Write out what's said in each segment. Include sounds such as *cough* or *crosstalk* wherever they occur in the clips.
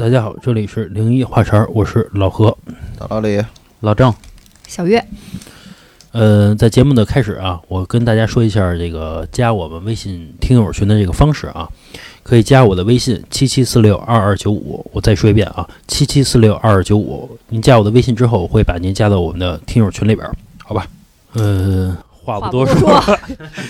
大家好，这里是灵异话茬，我是老何，老李，老郑。小月，呃，在节目的开始啊，我跟大家说一下这个加我们微信听友群的这个方式啊，可以加我的微信七七四六二二九五，我再说一遍啊，七七四六二二九五。您加我的微信之后，我会把您加到我们的听友群里边，好吧？呃，话不多说，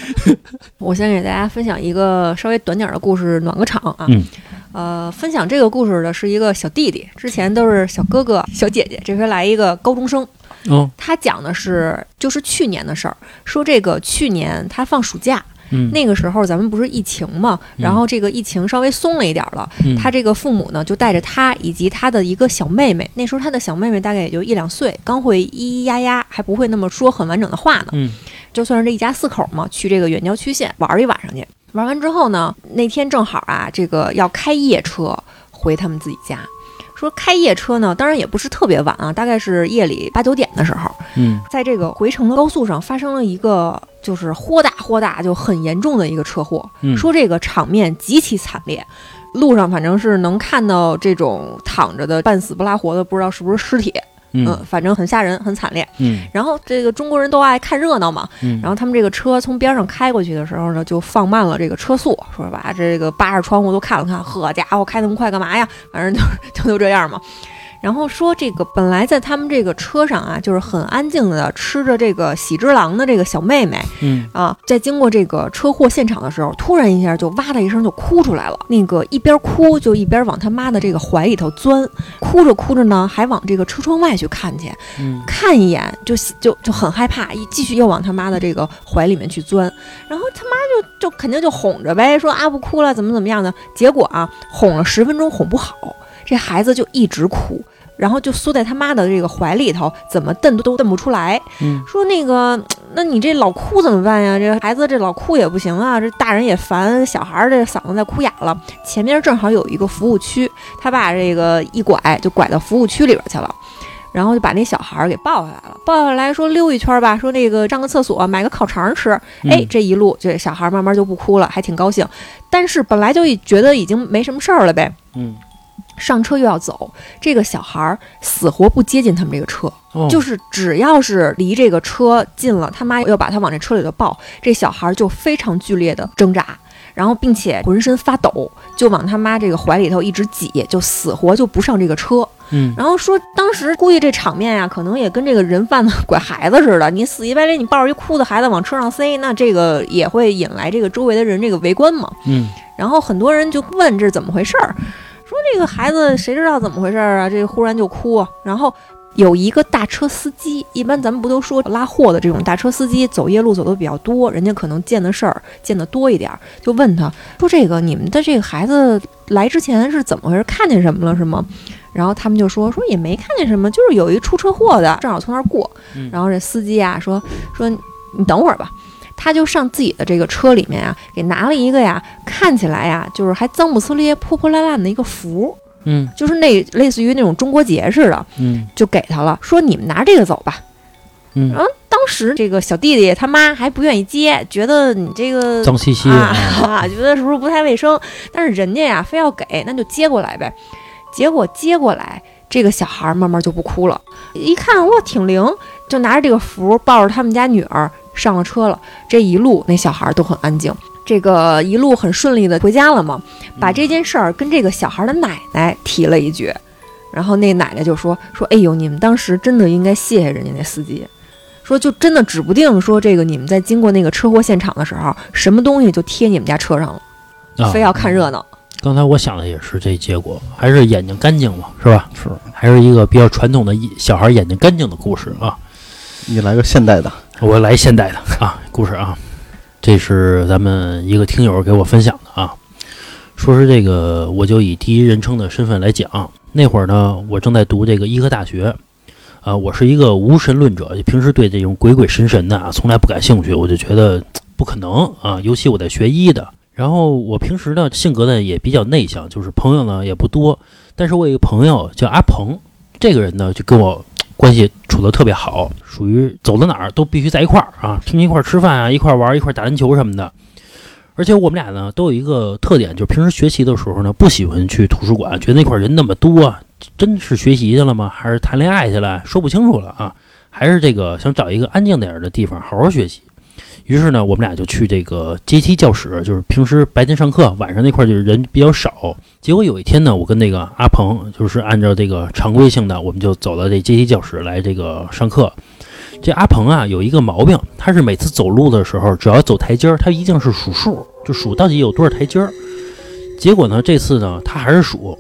*laughs* 我先给大家分享一个稍微短点的故事，暖个场啊。嗯。呃，分享这个故事的是一个小弟弟，之前都是小哥哥、小姐姐，这回来一个高中生。嗯，他讲的是就是去年的事儿，说这个去年他放暑假，嗯，那个时候咱们不是疫情嘛，然后这个疫情稍微松了一点了，他这个父母呢就带着他以及他的一个小妹妹，那时候他的小妹妹大概也就一两岁，刚会咿咿呀呀，还不会那么说很完整的话呢，嗯，就算是这一家四口嘛，去这个远郊区县玩一晚上去，玩完之后呢，那天正好啊，这个要开夜车回他们自己家。说开夜车呢，当然也不是特别晚啊，大概是夜里八九点的时候。嗯，在这个回程的高速上发生了一个就是豁大豁大就很严重的一个车祸。嗯，说这个场面极其惨烈，路上反正是能看到这种躺着的半死不拉活的，不知道是不是尸体。嗯，反正很吓人，很惨烈。嗯，然后这个中国人都爱看热闹嘛。嗯，然后他们这个车从边上开过去的时候呢，就放慢了这个车速，说把这个扒着窗户都看了看。呵家伙，开那么快干嘛呀？反正就就就这样嘛。然后说这个本来在他们这个车上啊，就是很安静的吃着这个喜之郎的这个小妹妹，嗯啊，在经过这个车祸现场的时候，突然一下就哇的一声就哭出来了。那个一边哭就一边往他妈的这个怀里头钻，哭着哭着呢，还往这个车窗外去看去，看一眼就就就很害怕，一继续又往他妈的这个怀里面去钻。然后他妈就就肯定就哄着呗，说啊不哭了，怎么怎么样的。结果啊，哄了十分钟哄不好。这孩子就一直哭，然后就缩在他妈的这个怀里头，怎么瞪都都瞪不出来。嗯，说那个，那你这老哭怎么办呀？这孩子这老哭也不行啊，这大人也烦，小孩这嗓子在哭哑了。前面正好有一个服务区，他把这个一拐就拐到服务区里边去了，然后就把那小孩给抱下来了。抱下来说溜一圈吧，说那个上个厕所买个烤肠吃。哎，这一路这小孩慢慢就不哭了，还挺高兴。但是本来就觉得已经没什么事儿了呗。嗯。上车又要走，这个小孩儿死活不接近他们这个车，就是只要是离这个车近了，他妈要把他往这车里头抱，这小孩就非常剧烈的挣扎，然后并且浑身发抖，就往他妈这个怀里头一直挤，就死活就不上这个车。嗯，然后说当时估计这场面呀，可能也跟这个人贩子拐孩子似的，你死乞白赖你抱着一哭的孩子往车上塞，那这个也会引来这个周围的人这个围观嘛。嗯，然后很多人就问这是怎么回事儿。说这个孩子谁知道怎么回事啊？这忽然就哭，然后有一个大车司机，一般咱们不都说拉货的这种大车司机走夜路走的比较多，人家可能见的事儿见得多一点，就问他说：“这个你们的这个孩子来之前是怎么回事？看见什么了是吗？”然后他们就说：“说也没看见什么，就是有一出车祸的，正好从那儿过。”然后这司机啊说：“说你等会儿吧。”他就上自己的这个车里面啊，给拿了一个呀，看起来呀，就是还脏不呲咧、破破烂烂的一个符，嗯，就是那类似于那种中国结似的，嗯，就给他了，说你们拿这个走吧，嗯，然后当时这个小弟弟他妈还不愿意接，觉得你这个脏兮兮啊，*laughs* 觉得是不是不太卫生？但是人家呀非要给，那就接过来呗。结果接过来，这个小孩慢慢就不哭了，一看哇挺灵，就拿着这个符抱着他们家女儿。上了车了，这一路那小孩都很安静，这个一路很顺利的回家了嘛。把这件事儿跟这个小孩的奶奶提了一句，然后那奶奶就说说，哎呦，你们当时真的应该谢谢人家那司机，说就真的指不定说这个你们在经过那个车祸现场的时候，什么东西就贴你们家车上了，非要看热闹。刚才我想的也是这结果，还是眼睛干净嘛，是吧？是，还是一个比较传统的小孩眼睛干净的故事啊。你来个现代的。我来现代的啊故事啊，这是咱们一个听友给我分享的啊，说是这个，我就以第一人称的身份来讲。那会儿呢，我正在读这个医科大学，啊，我是一个无神论者，平时对这种鬼鬼神神的啊从来不感兴趣，我就觉得不可能啊，尤其我在学医的。然后我平时呢性格呢也比较内向，就是朋友呢也不多，但是我有一个朋友叫阿鹏，这个人呢就跟我。关系处得特别好，属于走到哪儿都必须在一块儿啊，天天一块儿吃饭啊，一块儿玩，一块儿打篮球什么的。而且我们俩呢都有一个特点，就是平时学习的时候呢不喜欢去图书馆，觉得那块人那么多，真是学习去了吗？还是谈恋爱去了？说不清楚了啊！还是这个想找一个安静点儿的地方好好学习。于是呢，我们俩就去这个阶梯教室，就是平时白天上课，晚上那块就是人比较少。结果有一天呢，我跟那个阿鹏，就是按照这个常规性的，我们就走到这阶梯教室来这个上课。这阿鹏啊有一个毛病，他是每次走路的时候，只要走台阶儿，他一定是数数，就数到底有多少台阶儿。结果呢，这次呢，他还是数，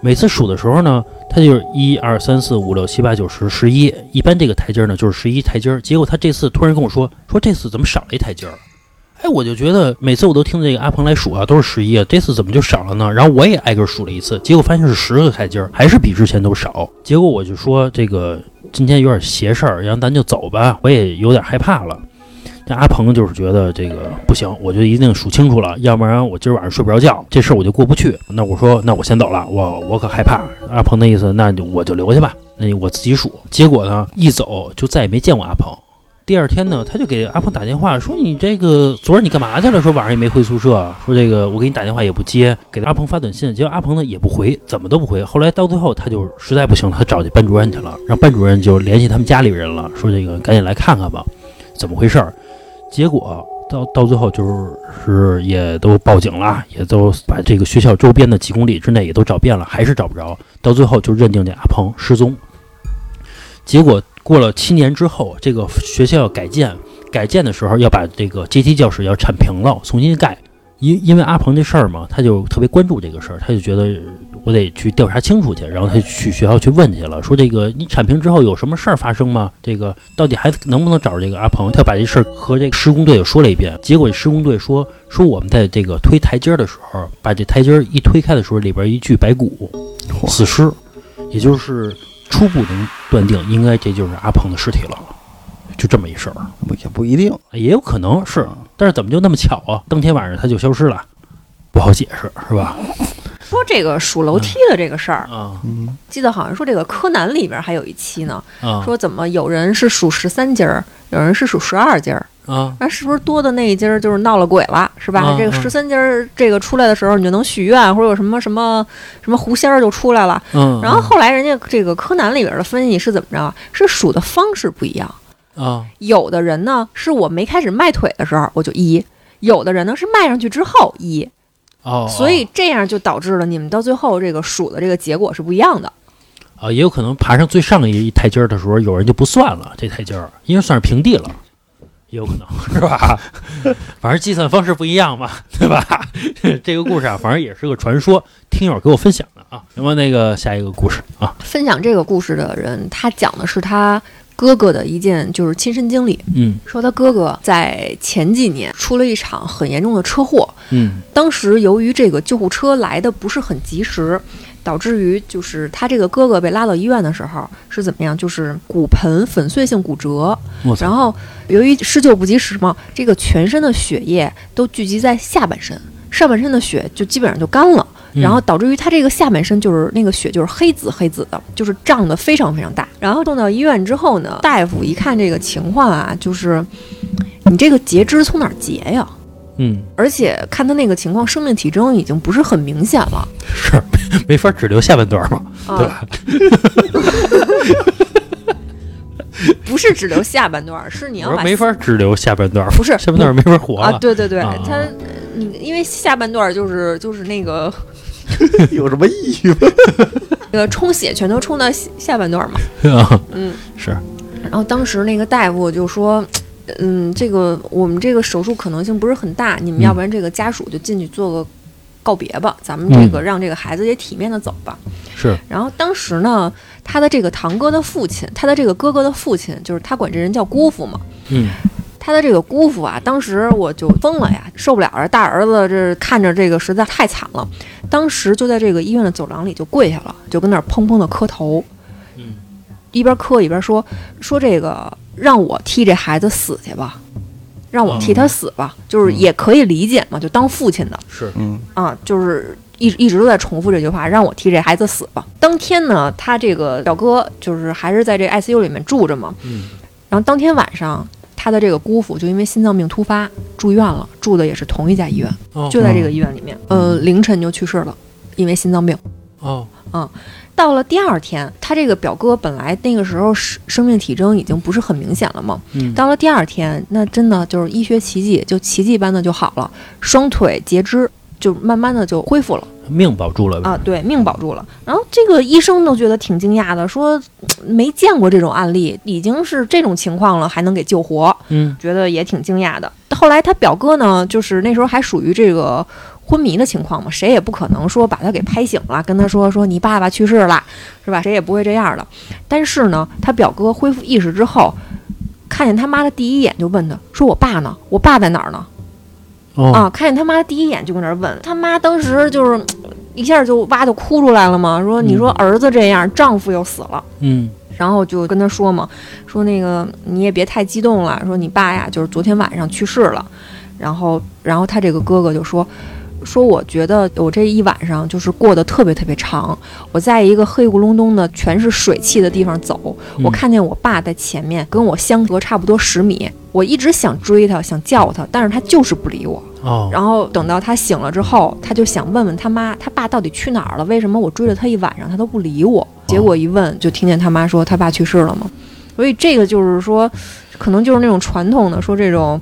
每次数的时候呢，他就是一二三四五六七八九十十一，一般这个台阶呢就是十一台阶儿。结果他这次突然跟我说，说这次怎么少了一台阶儿？哎，我就觉得每次我都听这个阿鹏来数啊，都是十一啊，这次怎么就少了呢？然后我也挨个数了一次，结果发现是十个台阶儿，还是比之前都少。结果我就说这个今天有点邪事儿，然后咱就走吧，我也有点害怕了。这阿鹏就是觉得这个不行，我就一定数清楚了，要不然我今儿晚上睡不着觉，这事儿我就过不去。那我说，那我先走了，我我可害怕。阿鹏的意思，那就我就留下吧，那我自己数。结果呢，一走就再也没见过阿鹏。第二天呢，他就给阿鹏打电话说：“你这个昨儿你干嘛去了？说晚上也没回宿舍，说这个我给你打电话也不接，给阿鹏发短信，结果阿鹏呢也不回，怎么都不回。后来到最后，他就实在不行了，他找去班主任去了，让班主任就联系他们家里人了，说这个赶紧来看看吧，怎么回事儿？结果到到最后就是是也都报警了，也都把这个学校周边的几公里之内也都找遍了，还是找不着。到最后就认定这阿鹏失踪。结果过了七年之后，这个学校要改建，改建的时候要把这个阶梯教室要铲平了，重新盖。因因为阿鹏这事儿嘛，他就特别关注这个事儿，他就觉得我得去调查清楚去，然后他去学校去问去了，说这个你铲平之后有什么事儿发生吗？这个到底还能不能找着这个阿鹏？他把这事儿和这个施工队又说了一遍，结果施工队说说我们在这个推台阶儿的时候，把这台阶儿一推开的时候，里边一具白骨，死尸，也就是初步能断定应该这就是阿鹏的尸体了，就这么一事儿。不也不一定。也有可能是，但是怎么就那么巧啊？当天晚上他就消失了，不好解释，是吧？说这个数楼梯的这个事儿，啊嗯，记得好像说这个柯南里边还有一期呢，啊说怎么有人是数十三阶儿，有人是数十二阶儿，啊那是不是多的那一阶儿就是闹了鬼了，是吧？这个十三阶儿这个出来的时候，你就能许愿，或者有什么什么什么狐仙儿就出来了。嗯，然后后来人家这个柯南里边的分析是怎么着啊？是数的方式不一样。啊有的人呢，是我没开始迈腿的时候我就一；有的人呢是迈上去之后一。哦，所以这样就导致了你们到最后这个数的这个结果是不一样的。啊，也有可能爬上最上一台阶儿的时候，有人就不算了这台阶儿，因为算是平地了，也有可能是吧？*laughs* 反正计算方式不一样嘛，对吧？这个故事啊，反正也是个传说，听友给我分享的啊。那么那个下一个故事啊，分享这个故事的人，他讲的是他哥哥的一件就是亲身经历，嗯。说他哥哥在前几年出了一场很严重的车祸，嗯。当时由于这个救护车来的不是很及时，导致于就是他这个哥哥被拉到医院的时候是怎么样？就是骨盆粉碎性骨折，然后由于施救不及时嘛，这个全身的血液都聚集在下半身，上半身的血就基本上就干了。嗯然后导致于他这个下半身就是那个血就是黑紫黑紫的，就是胀得非常非常大。然后送到医院之后呢，大夫一看这个情况啊，就是你这个截肢从哪儿截呀？嗯而且看他那个情况，生命体征已经不是很明显了是没没法只留下半段嘛，对啊，吧？*laughs* 不是只留下半段，是你要把没法只留下半段，不是下半段没法活啊，了。对对对，啊他你因为下半段就是就是那个 *laughs* 有什么意义吗？*laughs* 那个充血全都充到下下半段嘛，*laughs* 啊，嗯，是，然后当时那个大夫就说。嗯，这个我们这个手术可能性不是很大，你们嗯要不然这个家属就进去做个告别吧，咱们这个让这个孩子也体面的走吧。是，然后当时呢，他的这个堂哥的父亲，他的这个哥哥的父亲，就是他管这人叫姑父嘛。嗯他的这个姑父啊，当时我就疯了呀，受不了了，大儿子这看着这个实在太惨了，当时就在这个医院的走廊里就跪下了，就跟那儿砰砰的磕头，嗯一边磕一边说说这个让我替这孩子死去吧，让我替他死吧，就是也可以理解嘛，就当父亲的，是，嗯，啊，就是一一直都在重复这句话，让我替这孩子死吧。当天呢，他这个表哥就是还是在这 ICU 里面住着嘛，嗯。然后当天晚上他他的这个姑父就因为心脏病突发住院了，住的也是同一家医院，哦就在这个医院里面。呃，凌晨就去世了，因为心脏病。哦，嗯到了第二天，他这个表哥本来那个时候生生命体征已经不是很明显了嘛，嗯，到了第二天，那真的就是医学奇迹，就奇迹般的就好了，双腿截肢，就慢慢的就恢复了命保住了呗啊，对，命保住了。然后这个医生都觉得挺惊讶的，说嗯 *tsk* 没见过这种案例，已经是这种情况了，还能给救活，嗯觉得也挺惊讶的。后来他表哥呢，就是那时候还属于这个昏迷的情况嘛，谁也不可能说把他给拍醒了，跟他说说你爸爸去世了，是吧？谁也不会这样的。但是呢，他表哥恢复意识之后，看见他妈的第一眼就问他说：“我爸呢？我爸在哪儿呢？”哦啊，看见他妈第一眼就跟那儿问，他妈当时就是一下就哇就哭出来了嘛，说：“你说儿子这样，丈夫又死了。”嗯然后就跟他说嘛，说那个你也别太激动了，说你爸呀就是昨天晚上去世了，然后然后他这个哥哥就说。说我觉得我这一晚上就是过得特别特别长，我在一个黑咕隆咚的全是水汽的地方走，我嗯看见我爸在前面跟我相隔差不多十米，我一直想追他，想叫他，但是他就是不理我。哦，然后等到他醒了之后，他就想问问他妈，他爸到底去哪儿了？为什么我追了他一晚上，他都不理我？结果一问，就听见他妈说他爸去世了嘛。所以这个就是说，可能就是那种传统的说这种，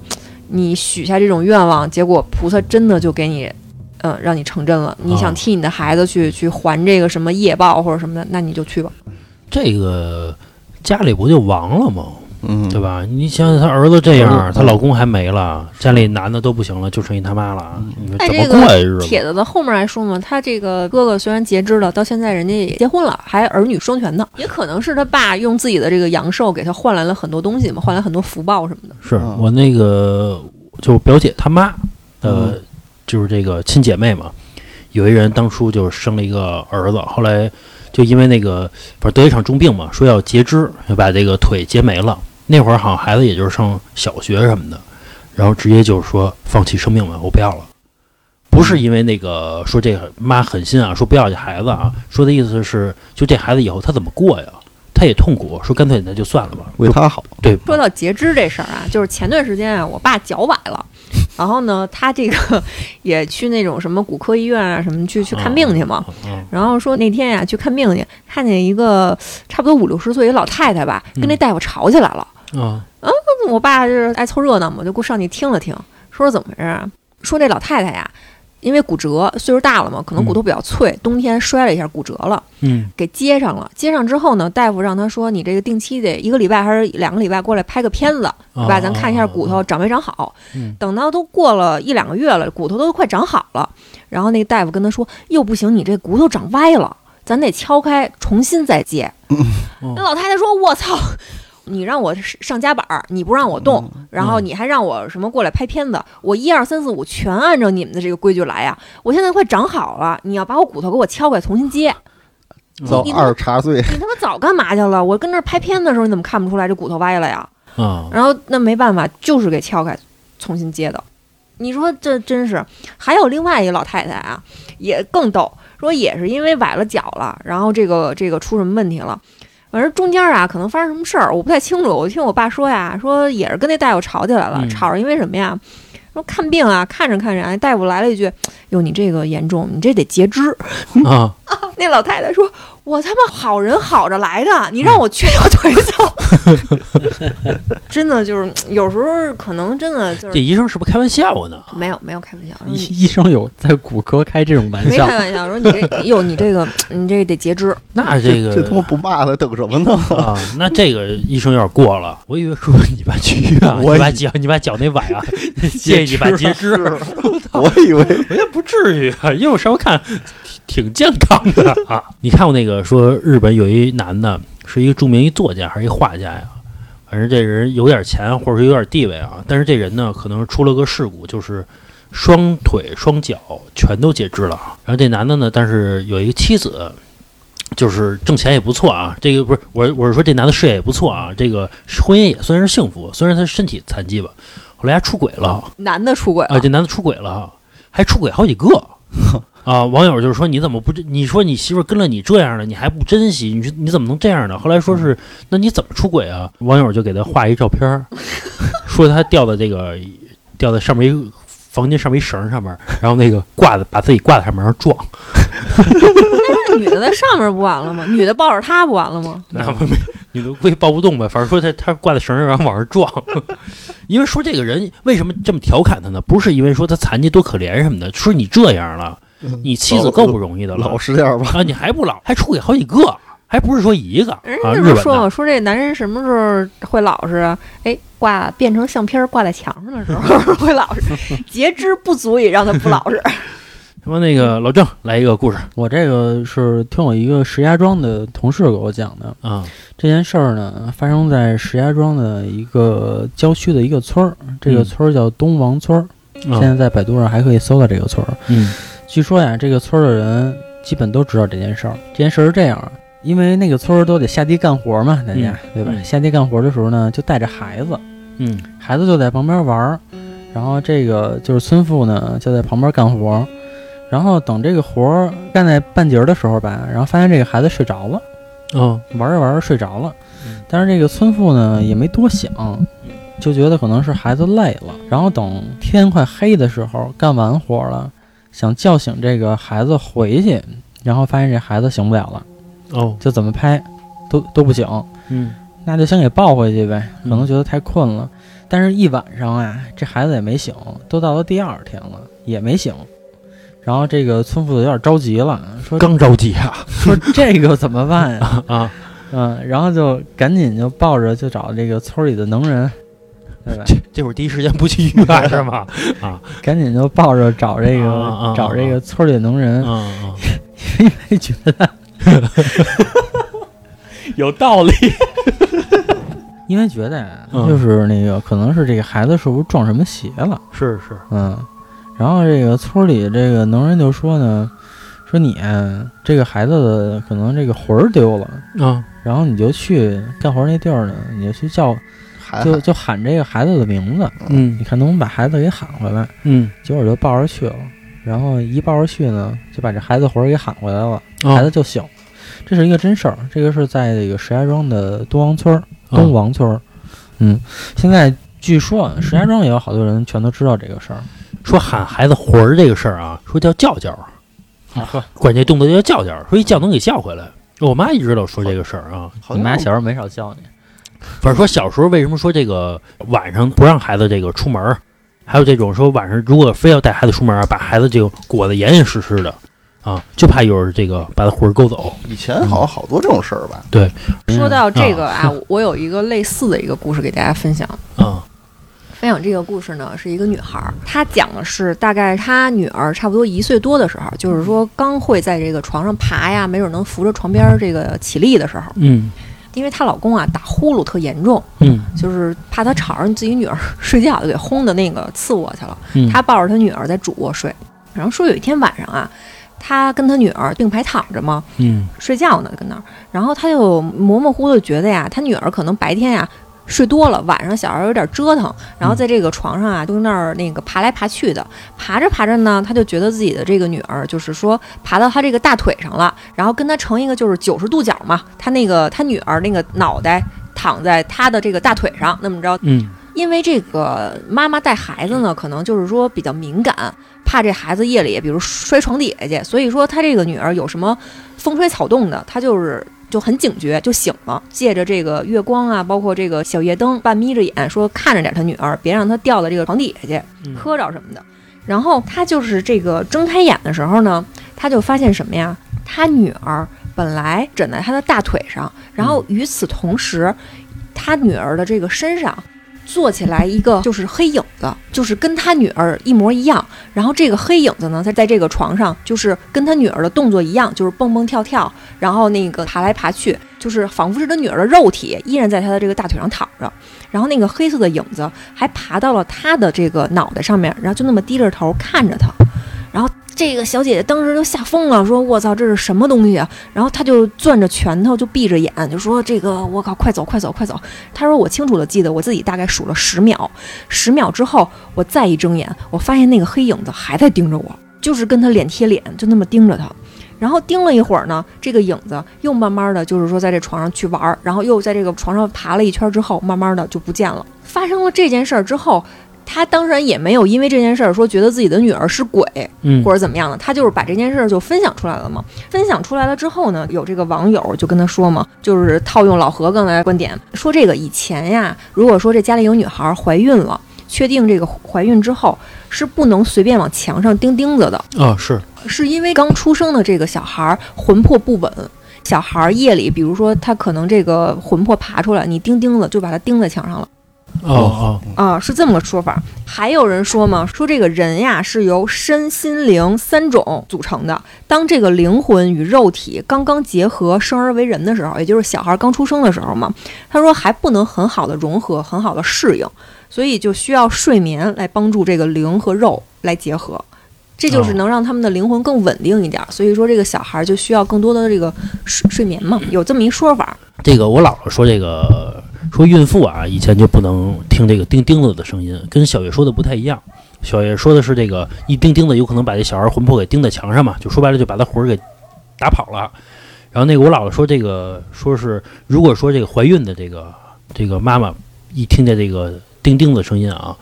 你许下这种愿望，结果菩萨真的就给你，嗯、让你成真了。你想替你的孩子去去还这个什么业报或者什么的，那你就去吧。这个家里不就亡了吗？嗯，对吧？你想想，她儿子这样，嗯她老公还没了，家里男的都不行了，就剩一他妈了，你说哎，怎么这过日子？个帖子的后面还说嘛，他这个哥哥虽然截肢了，到现在人家也结婚了，还儿女双全呢。也可能是他爸用自己的这个阳寿给他换来了很多东西嘛，换来很多福报什么的。是嗯我那个就表姐他妈呃嗯，就是这个亲姐妹嘛，有一人当初就是生了一个儿子，后来就因为那个不是得一场重病嘛，说要截肢，就把这个腿截没了。那会儿好像孩子也就是上小学什么的，然后直接就是说放弃生命吧，我不要了。不是因为那个说这个妈狠心啊，说不要这孩子啊，说的意思是就这孩子以后他怎么过呀？他也痛苦，说干脆那就算了吧。为他好，对，说到截肢这事儿啊，就是前段时间啊，我爸脚崴了，然后呢，他这个也去那种什么骨科医院啊什么去去看病去嘛。嗯，然后说那天呀、去看病去，看见一个差不多五六十岁一老太太吧，跟那嗯大夫吵起来了。啊，我爸就是爱凑热闹嘛，就给我上去听了听，说是怎么回事啊？说这老太太呀，因为骨折，岁数大了嘛，可能骨头比较脆，冬天摔了一下骨折了，嗯给接上了。接上之后呢，大夫让他说，你这个定期得一个礼拜还是两个礼拜过来拍个片子，对吧？咱看一下骨头长没长好。嗯等到都过了一两个月了，骨头都快长好了，然后那个大夫跟他说，又不行，你这骨头长歪了，咱得敲开重新再接。哦那老太太说：“我操，你让我上夹板儿，你不让我动，然后你还让我什么过来拍片子，我一二三四五全按照你们的这个规矩来呀。我现在快长好了，你要把我骨头给我敲开重新接，遭你二茬罪，你他妈早干嘛去了？我跟那儿拍片的时候，你怎么看不出来这骨头歪了呀？啊，然后那没办法，就是给敲开重新接的。你说这真是，还有另外一个老太太啊，也更逗，说也是因为崴了脚了，然后这个这个出什么问题了。反正中间啊，可能发生什么事儿，我不太清楚。我听我爸说呀，说也是跟那大夫吵起来了，嗯吵着因为什么呀？说看病啊，看着看着，哎，大夫来了一句：“哟，你这个严重，你这得截肢。啊，*laughs* ”那老太太说：“我他妈好人好着来的，你让我瘸条腿走。”真的就是有时候可能真的就是这医生是不是开玩笑呢？没有没有开玩笑，医医生有在骨科开这种玩笑没开，玩笑，说你这哟你这个你这得截肢，那这个这他妈不骂他等什么呢？啊，那这个医生有点过了。我以为说你把去医院，我你把脚你把脚那崴啊，建议你把截肢。我以为 *laughs* 我也不至于啊，因为我稍微看挺挺健康的啊。*laughs* 你看过那个说日本有一男的是一个著名一作家还是一画家呀？反正这人有点钱或者是有点地位啊，但是这人呢可能出了个事故，就是双腿双脚全都截肢了。然后这男的呢，但是有一个妻子。就是挣钱也不错啊，这个不是我我是说这男的事业也不错啊，这个婚姻也算是幸福，虽然他身体残疾吧，后来还出轨了，男的出轨了啊，这男的出轨了，还出轨好几个，*laughs* 啊，网友就是说你怎么不珍？你说你媳妇跟了你这样的，你还不珍惜？你说你怎么能这样呢？后来说是，那你怎么出轨啊？网友就给他画一照片儿，*laughs* 说他掉在这个掉在上面一房间上面一绳上面，然后那个挂在把自己挂在上面撞，*laughs* 的在上面不完了吗？女的抱着他不完了吗？那不没女的估计抱不动呗，反正说他他挂在绳上然后往上撞，*laughs* 因为说这个人为什么这么调侃他呢？不是因为说他残疾多可怜什么的，说你这样了，你妻子够不容易的了老实点吧。啊，你还不老，还出轨好几个，还不是说一个人啊，家日本的这么说嘛，说这男人什么时候会老实啊？哎，挂变成相片挂在墙上的时候 *laughs* 会老实，截肢不足以让他不老实。什么那个老郑来一个故事我这个是听我一个石家庄的同事给我讲的。啊，这件事儿呢，发生在石家庄的一个郊区的一个村儿，这个嗯村儿叫东王村儿。现在在百度上还可以搜到这个村儿。嗯据说呀，这个村儿的人基本都知道这件事儿。这件事儿是这样，因为那个村儿都得下地干活嘛，大家、对吧？嗯下地干活的时候呢，就带着孩子，嗯孩子就在旁边玩儿，然后这个就是村妇呢就在旁边干活儿，然后等这个活儿干在半截儿的时候吧，然后发现这个孩子睡着了，哦玩着玩着睡着了嗯，但是这个村妇呢也没多想，就觉得可能是孩子累了，然后等天快黑的时候干完活了，想叫醒这个孩子回去，然后发现这孩子醒不了了，哦就怎么拍都都不醒，嗯那就先给抱回去呗，可能嗯觉得太困了。但是，一晚上啊，这孩子也没醒，都到了第二天了，也没醒。然后这个村妇有点着急了，说刚着急啊。*laughs* 说这个怎么办呀？*laughs* 啊，嗯，然后就赶紧就抱着就找这个村里的能人，对吧？这这会儿第一时间不去医院。*laughs* 是吗？啊。赶紧就抱着找这个、找这个村里的能人，啊啊，因为觉得有道理，因为觉得就是那个可能是这个孩子是不是撞什么邪了？是是，嗯，然后这个村里这个能人就说呢，说你啊这个孩子的可能这个魂儿丢了，啊然后你就去干活那地儿呢，你就去叫，还就就喊这个孩子的名字，嗯你看能不能把孩子给喊回来？嗯，结果就抱着去了，然后一抱着去呢，就把这孩子魂儿给喊回来了，哦孩子就醒了。这是一个真事儿，这个是在这个石家庄的东王村东王村儿。嗯，现在据说啊石家庄也有好多人全都知道这个事儿。说喊孩子魂儿这个事儿啊，说叫叫叫，呵，管这动作叫叫叫，说一叫能给叫回来。我妈一直都说这个事儿啊，你妈小时候没少教你。反正说小时候为什么说这个晚上不让孩子这个出门儿，还有这种说晚上如果非要带孩子出门儿，把孩子这个裹得严严实实的啊，就怕有人这个把他魂儿勾走。以前好像好多这种事儿吧？对说到这个啊，我有一个类似的一个故事给大家分享。啊分享这个故事呢，是一个女孩儿，她讲的是大概她女儿差不多一岁多的时候，就是说刚会在这个床上爬呀，没准能扶着床边儿这个起立的时候，嗯因为她老公啊打呼噜特严重，嗯就是怕她吵着自己女儿 *laughs* 睡觉，就给轰的那个次卧去了。嗯，她抱着她女儿在主卧睡，然后说有一天晚上啊，她跟她女儿并排躺着嘛，嗯睡觉呢，跟那儿，然后他就模模糊糊的觉得呀，他女儿可能白天呀睡多了，晚上小孩有点折腾，然后在这个床上啊，就那儿那个爬来爬去的，爬着爬着呢，他就觉得自己的这个女儿就是说爬到他这个大腿上了，然后跟他成一个就是九十度角嘛，他那个他女儿那个脑袋躺在他的这个大腿上，那么着，嗯。因为这个妈妈带孩子呢，可能就是说比较敏感，怕这孩子夜里比如摔床底下去，所以说她这个女儿有什么风吹草动的，她就是就很警觉，就醒了，借着这个月光啊，包括这个小夜灯，半眯着眼说看着点他女儿，别让她掉到这个床底下去，嗯磕着什么的。然后他就是这个睁开眼的时候呢，他就发现什么呀？他女儿本来枕在他的大腿上，然后与此同时，他女儿的这个身上坐起来一个就是黑影子，就是跟他女儿一模一样。然后这个黑影子呢，在在这个床上就是跟他女儿的动作一样，就是蹦蹦跳跳，然后那个爬来爬去，就是仿佛是他女儿的肉体依然在他的这个大腿上躺着。然后那个黑色的影子还爬到了他的这个脑袋上面，然后就那么低着头看着他。然后这个小姐姐当时就吓疯了，说：“我操，这是什么东西啊？”然后她就攥着拳头，就闭着眼，就说：“这个我靠，快走，快走，快走！”她说：“我清楚的记得，我自己大概数了十秒，十秒之后，我再一睁眼，我发现那个黑影子还在盯着我。就是跟他脸贴脸，就那么盯着他。然后盯了一会儿呢，这个影子又慢慢的就是说在这床上去玩，然后又在这个床上爬了一圈之后，慢慢的就不见了。发生了这件事儿之后，他当然也没有因为这件事儿说觉得自己的女儿是鬼嗯或者怎么样的，他就是把这件事儿就分享出来了嘛。分享出来了之后呢，有这个网友就跟他说嘛，就是套用老何刚才的观点，说这个以前呀，如果说这家里有女孩怀孕了，确定这个怀孕之后是不能随便往墙上钉钉子的，啊是是因为刚出生的这个小孩儿魂魄不稳。小孩儿夜里，比如说他可能这个魂魄爬出来，你钉钉子就把他钉在墙上了。哦哦啊，是这么个说法。还有人说嘛，说这个人呀是由身心灵三种组成的。当这个灵魂与肉体刚刚结合，生而为人的时候，也就是小孩刚出生的时候嘛，他说还不能很好的融合，很好的适应，所以就需要睡眠来帮助这个灵和肉来结合。这就是能让他们的灵魂更稳定一点，所以说这个小孩就需要更多的这个睡睡眠嘛，有这么一说法。这个我姥姥说这个说孕妇啊，以前就不能听这个钉钉子的声音，跟小月说的不太一样。小月说的是这个一钉钉子有可能把这小孩魂魄给钉在墙上嘛，就说白了就把他魂儿给打跑了。然后那个我姥姥说这个说是如果说这个怀孕的这个这个妈妈一听见这个钉钉子声音啊，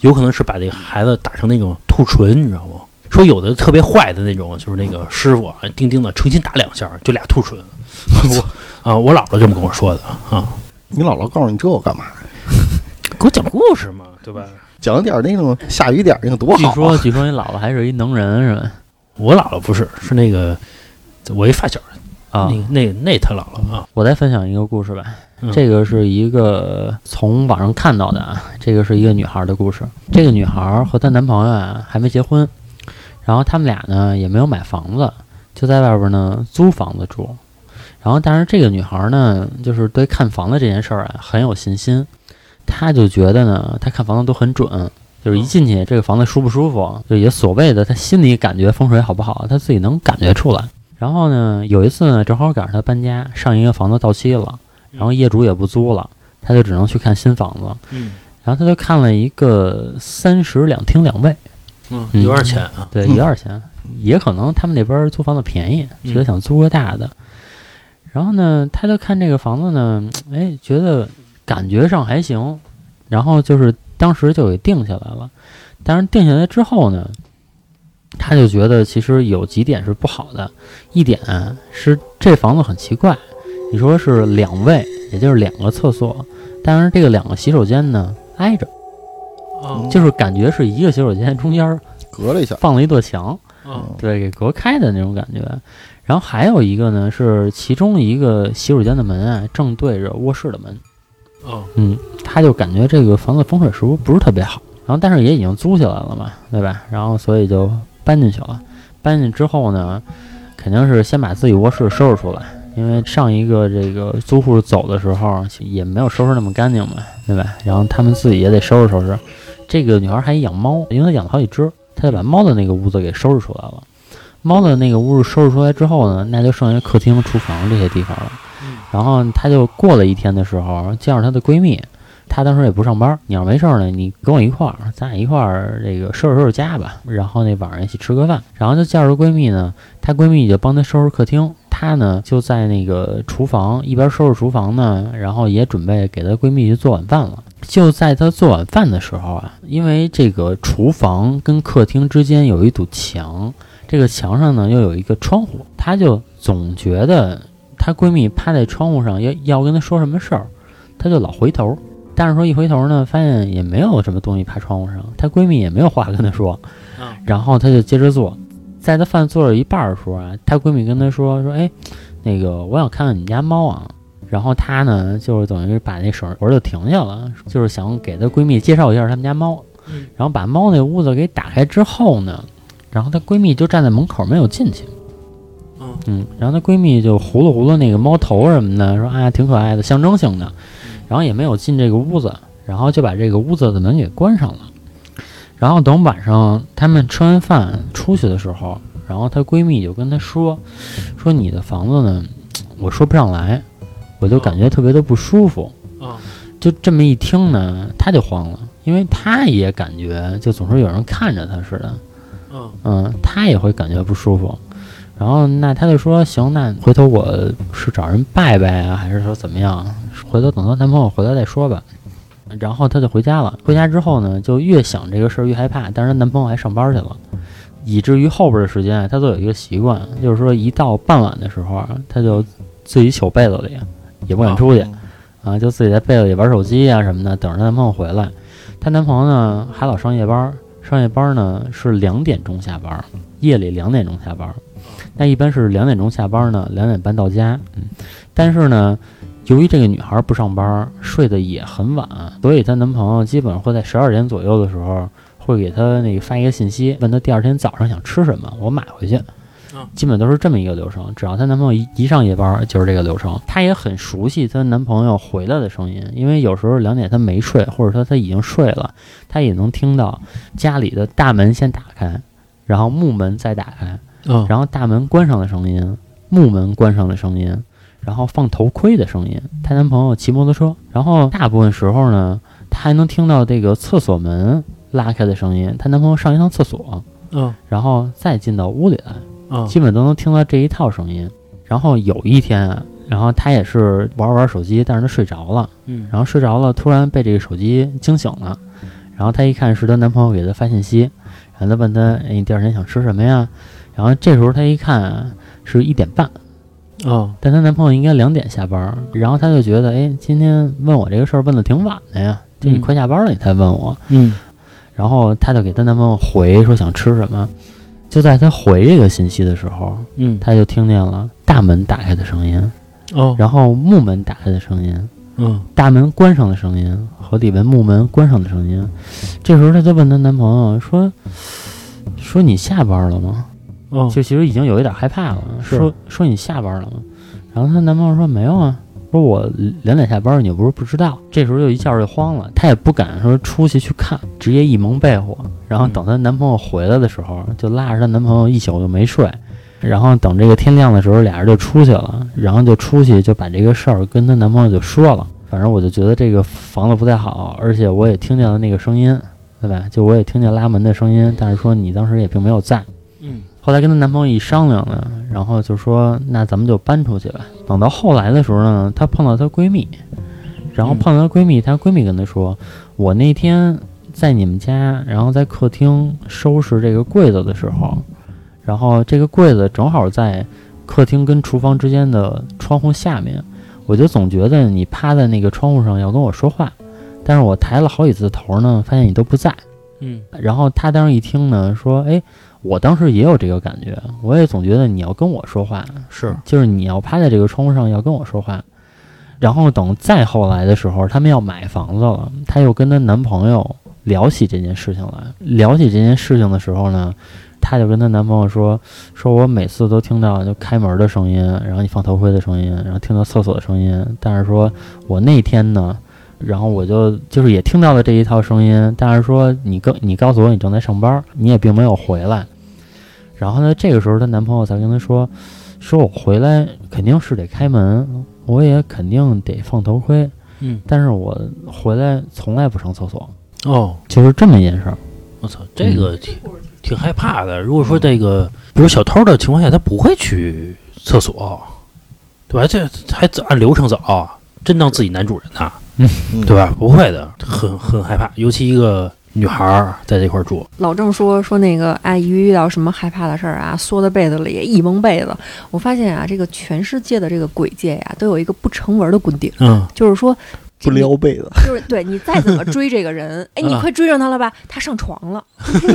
有可能是把这个孩子打成那种兔唇，你知道吗？说有的特别坏的那种，就是那个师傅啊，钉钉的诚心打两下，就俩兔唇。*laughs* 我啊，我姥姥这么跟我说的啊，你姥姥告诉你这我干嘛？*laughs* 给我讲故事嘛，对吧？讲点那种下雨点儿那个多好、啊。据说据说你姥姥还是一能人是吧？我姥姥不是，是那个我一发小，啊那，那那他姥姥啊，我再分享一个故事吧。嗯这个是一个从网上看到的啊，这个是一个女孩的故事。这个女孩和她男朋友啊还没结婚，然后他们俩呢也没有买房子，就在外边呢租房子住。然后，但是这个女孩呢，就是对看房子这件事儿啊很有信心，她就觉得呢，她看房子都很准，就是一进去这个房子舒不舒服，就也所谓的她心里感觉风水好不好，她自己能感觉出来。然后呢，有一次呢，正好赶上她搬家，上一个房子到期了。然后业主也不租了，她就只能去看新房子。嗯然后她就看了一个三室两厅两卫，嗯，嗯。有点钱啊，对，嗯。有点钱，也可能他们那边租房子便宜，嗯。觉得想租个大的。然后呢，他就看这个房子呢，哎，觉得感觉上还行，然后就是当时就给定下来了。但是定下来之后呢，他就觉得其实有几点是不好的，一点是这房子很奇怪，你说是两卫，也就是两个厕所，但是这个两个洗手间呢挨着，啊就是感觉是一个洗手间中间隔了一下，放了一座墙，啊对，给隔开的那种感觉。然后还有一个呢，是其中一个洗手间的门啊，正对着卧室的门。哦嗯，他就感觉这个房子风水是不是不是特别好。然后但是也已经租下来了嘛，对吧？然后所以就搬进去了。搬进去之后呢，肯定是先把自己卧室收拾出来，因为上一个这个租户走的时候也没有收拾那么干净嘛，对吧？然后他们自己也得收拾收拾。这个女孩还养猫，因为她养了好几只，她就把猫的那个屋子给收拾出来了。猫的那个屋子收拾出来之后呢，那就剩下客厅、厨房这些地方了。然后她就过了一天的时候，见着她的闺蜜，她当时也不上班，你要没事儿呢，你跟我一块儿，咱俩一块儿这个收拾收拾家吧。然后那晚上一起吃个饭，然后就叫着闺蜜呢，她闺蜜就帮她收拾客厅，她呢就在那个厨房一边收拾厨房呢，然后也准备给她闺蜜去做晚饭了。就在她做晚饭的时候啊，因为这个厨房跟客厅之间有一堵墙，这个墙上呢又有一个窗户，她就总觉得她闺蜜趴在窗户上要要跟她说什么事儿，她就老回头。但是说一回头呢，发现也没有什么东西趴窗户上，她闺蜜也没有话跟她说，啊然后她就接着做。在她饭做了一半儿的时候啊，她闺蜜跟她说说，哎，那个我想看看你们家猫啊。然后她呢，就是等于把那手活儿就停下了，就是想给她闺蜜介绍一下他们家猫。嗯然后把猫那屋子给打开之后呢，然后她闺蜜就站在门口没有进去。嗯嗯，然后她闺蜜就糊噜糊噜那个猫头什么的，说啊挺可爱的，象征性的，然后也没有进这个屋子，然后就把这个屋子的门给关上了。然后等晚上他们吃完饭出去的时候，然后她闺蜜就跟她说，说你的房子呢，*tsk* 我说不上来，我就感觉特别的不舒服。啊就这么一听呢，她就慌了，因为她也感觉就总是有人看着她似的，嗯嗯，她也会感觉不舒服。然后那她就说行，那回头我是找人拜拜啊，还是说怎么样？回头等她男朋友回来再说吧。然后她就回家了。回家之后呢，就越想这个事儿越害怕，但是她男朋友还上班去了，以至于后边的时间她都有一个习惯，就是说一到傍晚的时候啊，她就自己糗被子里，也不敢出去。啊，就自己在被子里玩手机啊什么的，等着她男朋友回来。她男朋友呢还老上夜班，上夜班呢是两点钟下班，夜里两点钟下班。那一般是两点钟下班呢，两点半到家。嗯，但是呢，由于这个女孩不上班，睡得也很晚，所以她男朋友基本上会在十二点左右的时候，会给她那个发一个信息，问她第二天早上想吃什么，我买回去。基本都是这么一个流程，只要她男朋友一一上夜班，就是这个流程。她也很熟悉她男朋友回来的声音，因为有时候两点她没睡，或者说她已经睡了，她也能听到家里的大门先打开，然后木门再打开，嗯然后大门关上的声音，木门关上的声音，然后放头盔的声音。她男朋友骑摩托车，然后大部分时候呢，她还能听到这个厕所门拉开的声音。她男朋友上一趟厕所，嗯然后再进到屋里来。嗯基本都能听到这一套声音。然后有一天啊，然后她也是玩玩手机，但是她睡着了，嗯然后睡着了，突然被这个手机惊醒了。然后她一看是她男朋友给她发信息，然后她问她：“哎，你第二天想吃什么呀？”然后这时候她一看啊是一点半，哦但她男朋友应该两点下班，然后她就觉得：“哎，今天问我这个事儿问的挺晚的呀，就你嗯快下班了你才问我。嗯然后她就给她男朋友回说想吃什么。就在她回这个信息的时候，嗯她就听见了大门打开的声音，哦然后木门打开的声音，嗯大门关上的声音和里面木门关上的声音。这时候她就问她男朋友说：“说你下班了吗？”哦就其实已经有一点害怕了，说说你下班了吗？然后她男朋友说没有啊，说我两点下班，你又不是不知道。这时候就一下就慌了，她也不敢说出去去看，直接一蒙被窝，然后等她男朋友回来的时候，就拉着她男朋友一宿就没睡。然后等这个天亮的时候，俩人就出去了，然后就出去就把这个事儿跟她男朋友就说了。反正我就觉得这个房子不太好，而且我也听见了那个声音，对吧？就我也听见拉门的声音，但是说你当时也并没有在。嗯后来跟她男朋友一商量呢，然后就说那咱们就搬出去吧。等到后来的时候呢，她碰到她闺蜜，然后碰到她闺蜜，她闺蜜跟她说，我那天在你们家，然后在客厅收拾这个柜子的时候，然后这个柜子正好在客厅跟厨房之间的窗户下面，我就总觉得你趴在那个窗户上要跟我说话，但是我抬了好几次头呢，发现你都不在。嗯然后她当时一听呢，说：“哎，我当时也有这个感觉，我也总觉得你要跟我说话，是就是你要趴在这个窗户上要跟我说话。”然后等再后来的时候，他们要买房子了，她又跟她男朋友聊起这件事情来。聊起这件事情的时候呢，她就跟她男朋友说：“说我每次都听到就开门的声音，然后你放头盔的声音，然后听到厕所的声音，但是说我那天呢。”然后我就就是也听到了这一套声音，但是说你跟你告诉我你正在上班，你也并没有回来。然后呢，这个时候她男朋友才跟她说，说我回来肯定是得开门，我也肯定得放头盔，嗯但是我回来从来不上厕所，哦，就是这么一件事儿。我操，这个挺挺害怕的。如果说这个，比如小偷的情况下，他不会去厕所，对吧？这还按流程走，真当自己男主人呐，嗯对吧？不会的，很很害怕，尤其一个女孩儿在这块儿住，老郑说说那个哎，一遇到什么害怕的事儿啊，缩在被子里一蒙被子。我发现啊，这个全世界的这个鬼界呀，都有一个不成文的规定，嗯就是说不撩被子，就是对你再怎么追这个人，*laughs* 哎，你啊快追上他了吧？他上床了，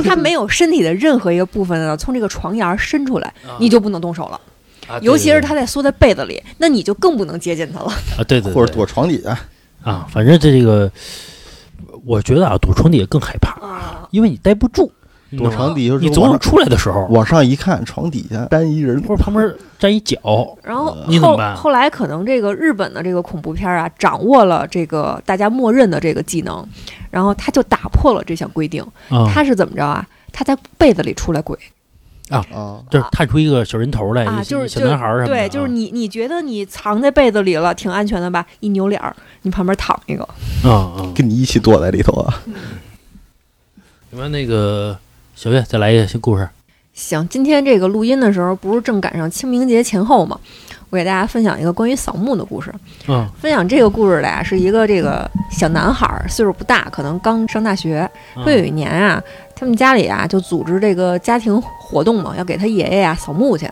他没有身体的任何一个部分呢从这个床沿伸出来，你就不能动手了。啊尤其是他在缩在被子里，那你就更不能接近他了。啊，对对，或者躲床底下，啊，反正这个，我觉得啊，躲床底下更害怕，啊，因为你待不住，躲床底下你总上出来的时候，往上一看，床底下站一人，或者旁边站一脚，然后后你怎么办后来可能这个日本的这个恐怖片啊，掌握了这个大家默认的这个技能，然后他就打破了这项规定。啊，他是怎么着啊？他在被子里出来鬼啊啊，就是探出一个小人头来，啊，就是小男孩儿什么的，对，就是你你觉得你藏在被子里了，挺安全的吧？一扭脸儿，你旁边躺一个，啊啊，跟你一起躲在里头啊，你们那个小月再来一个新故事。行，今天这个录音的时候不是正赶上清明节前后吗？我给大家分享一个关于扫墓的故事。嗯分享这个故事的呀，是一个这个小男孩儿，岁数不大，可能刚上大学。说有一年啊，他们家里啊就组织这个家庭活动嘛，要给他爷爷啊扫墓去。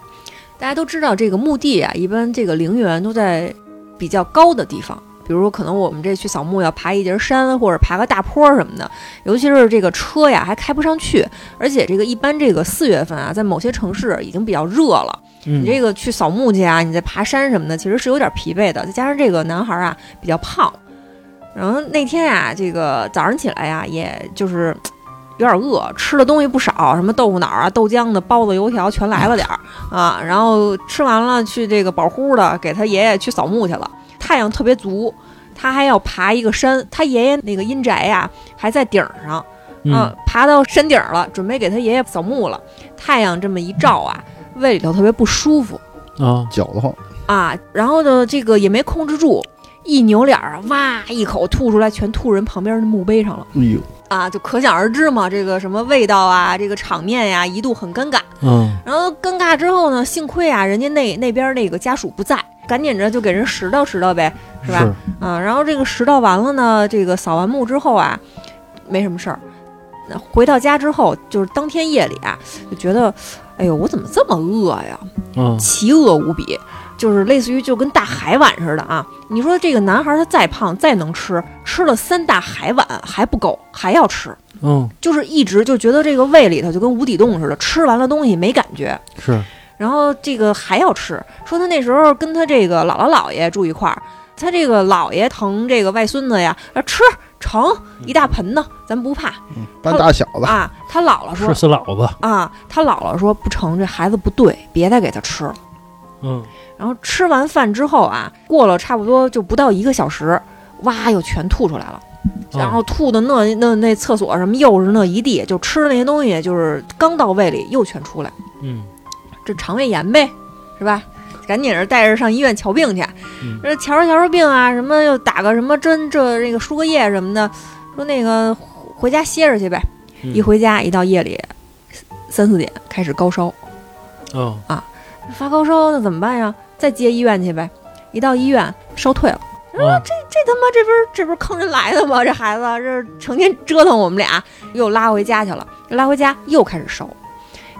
大家都知道，这个墓地啊，一般这个陵园都在比较高的地方，比如说可能我们这去扫墓要爬一节山或者爬个大坡什么的，尤其是这个车呀还开不上去，而且这个一般这个四月份啊，在某些城市已经比较热了。嗯你这个去扫墓去啊，你在爬山什么的，其实是有点疲惫的。再加上这个男孩啊比较胖，然后那天啊、这个早上起来呀、也就是有点饿，吃的东西不少，什么豆腐脑啊、豆浆的、包子、油条全来了点儿啊。然后吃完了，去这个保呼的给他爷爷去扫墓去了。太阳特别足，他还要爬一个山，他爷爷那个阴宅呀、还在顶上。嗯啊，爬到山顶了，准备给他爷爷扫墓了。太阳这么一照啊，胃里头特别不舒服啊搅得慌，啊，然后呢，这个也没控制住，一扭脸儿，哇，一口吐出来，全吐人旁边的墓碑上了哎呦，啊，就可想而知嘛，这个什么味道啊，这个场面呀，一度很尴尬。嗯然后尴尬之后呢，幸亏啊，人家那那边那个家属不在，赶紧着就给人拾掇拾掇呗，是吧？啊，然后这个拾掇完了呢，这个扫完墓之后啊，没什么事儿。那回到家之后，就是当天夜里啊，就觉得，哎呦，我怎么这么饿呀？嗯奇饿无比，就是类似于就跟大海碗似的啊。你说这个男孩他再胖再能吃，吃了三大海碗还不够，还要吃，嗯就是一直就觉得这个胃里头就跟无底洞似的，吃完了东西没感觉。是然后这个还要吃，说他那时候跟他这个姥姥姥爷住一块儿，他这个姥爷疼这个外孙子呀，啊吃成一大盆呢，咱不怕嗯搬大小子，啊。他姥姥说吃死老子。啊，他姥姥说不成，这孩子不对，别再给他吃了。嗯然后吃完饭之后啊，过了差不多就不到一个小时，哇，又全吐出来了。然后吐的那那那厕所什么又是那一地，就吃的那些东西，就是刚到胃里又全出来。嗯这肠胃炎呗，是吧？赶紧是带着上医院瞧病去，嗯这瞧着瞧着病啊，什么又打个什么针，这那个输个液什么的，说那个回家歇着去呗。嗯一回家，一到夜里三四点开始高烧，哦发高烧那怎么办呀？再接医院去呗。一到医院烧退了，哦这他妈这不是这不是坑人来的吗？这孩子这成天折腾我们俩，又拉回家去了，拉回家又开始烧。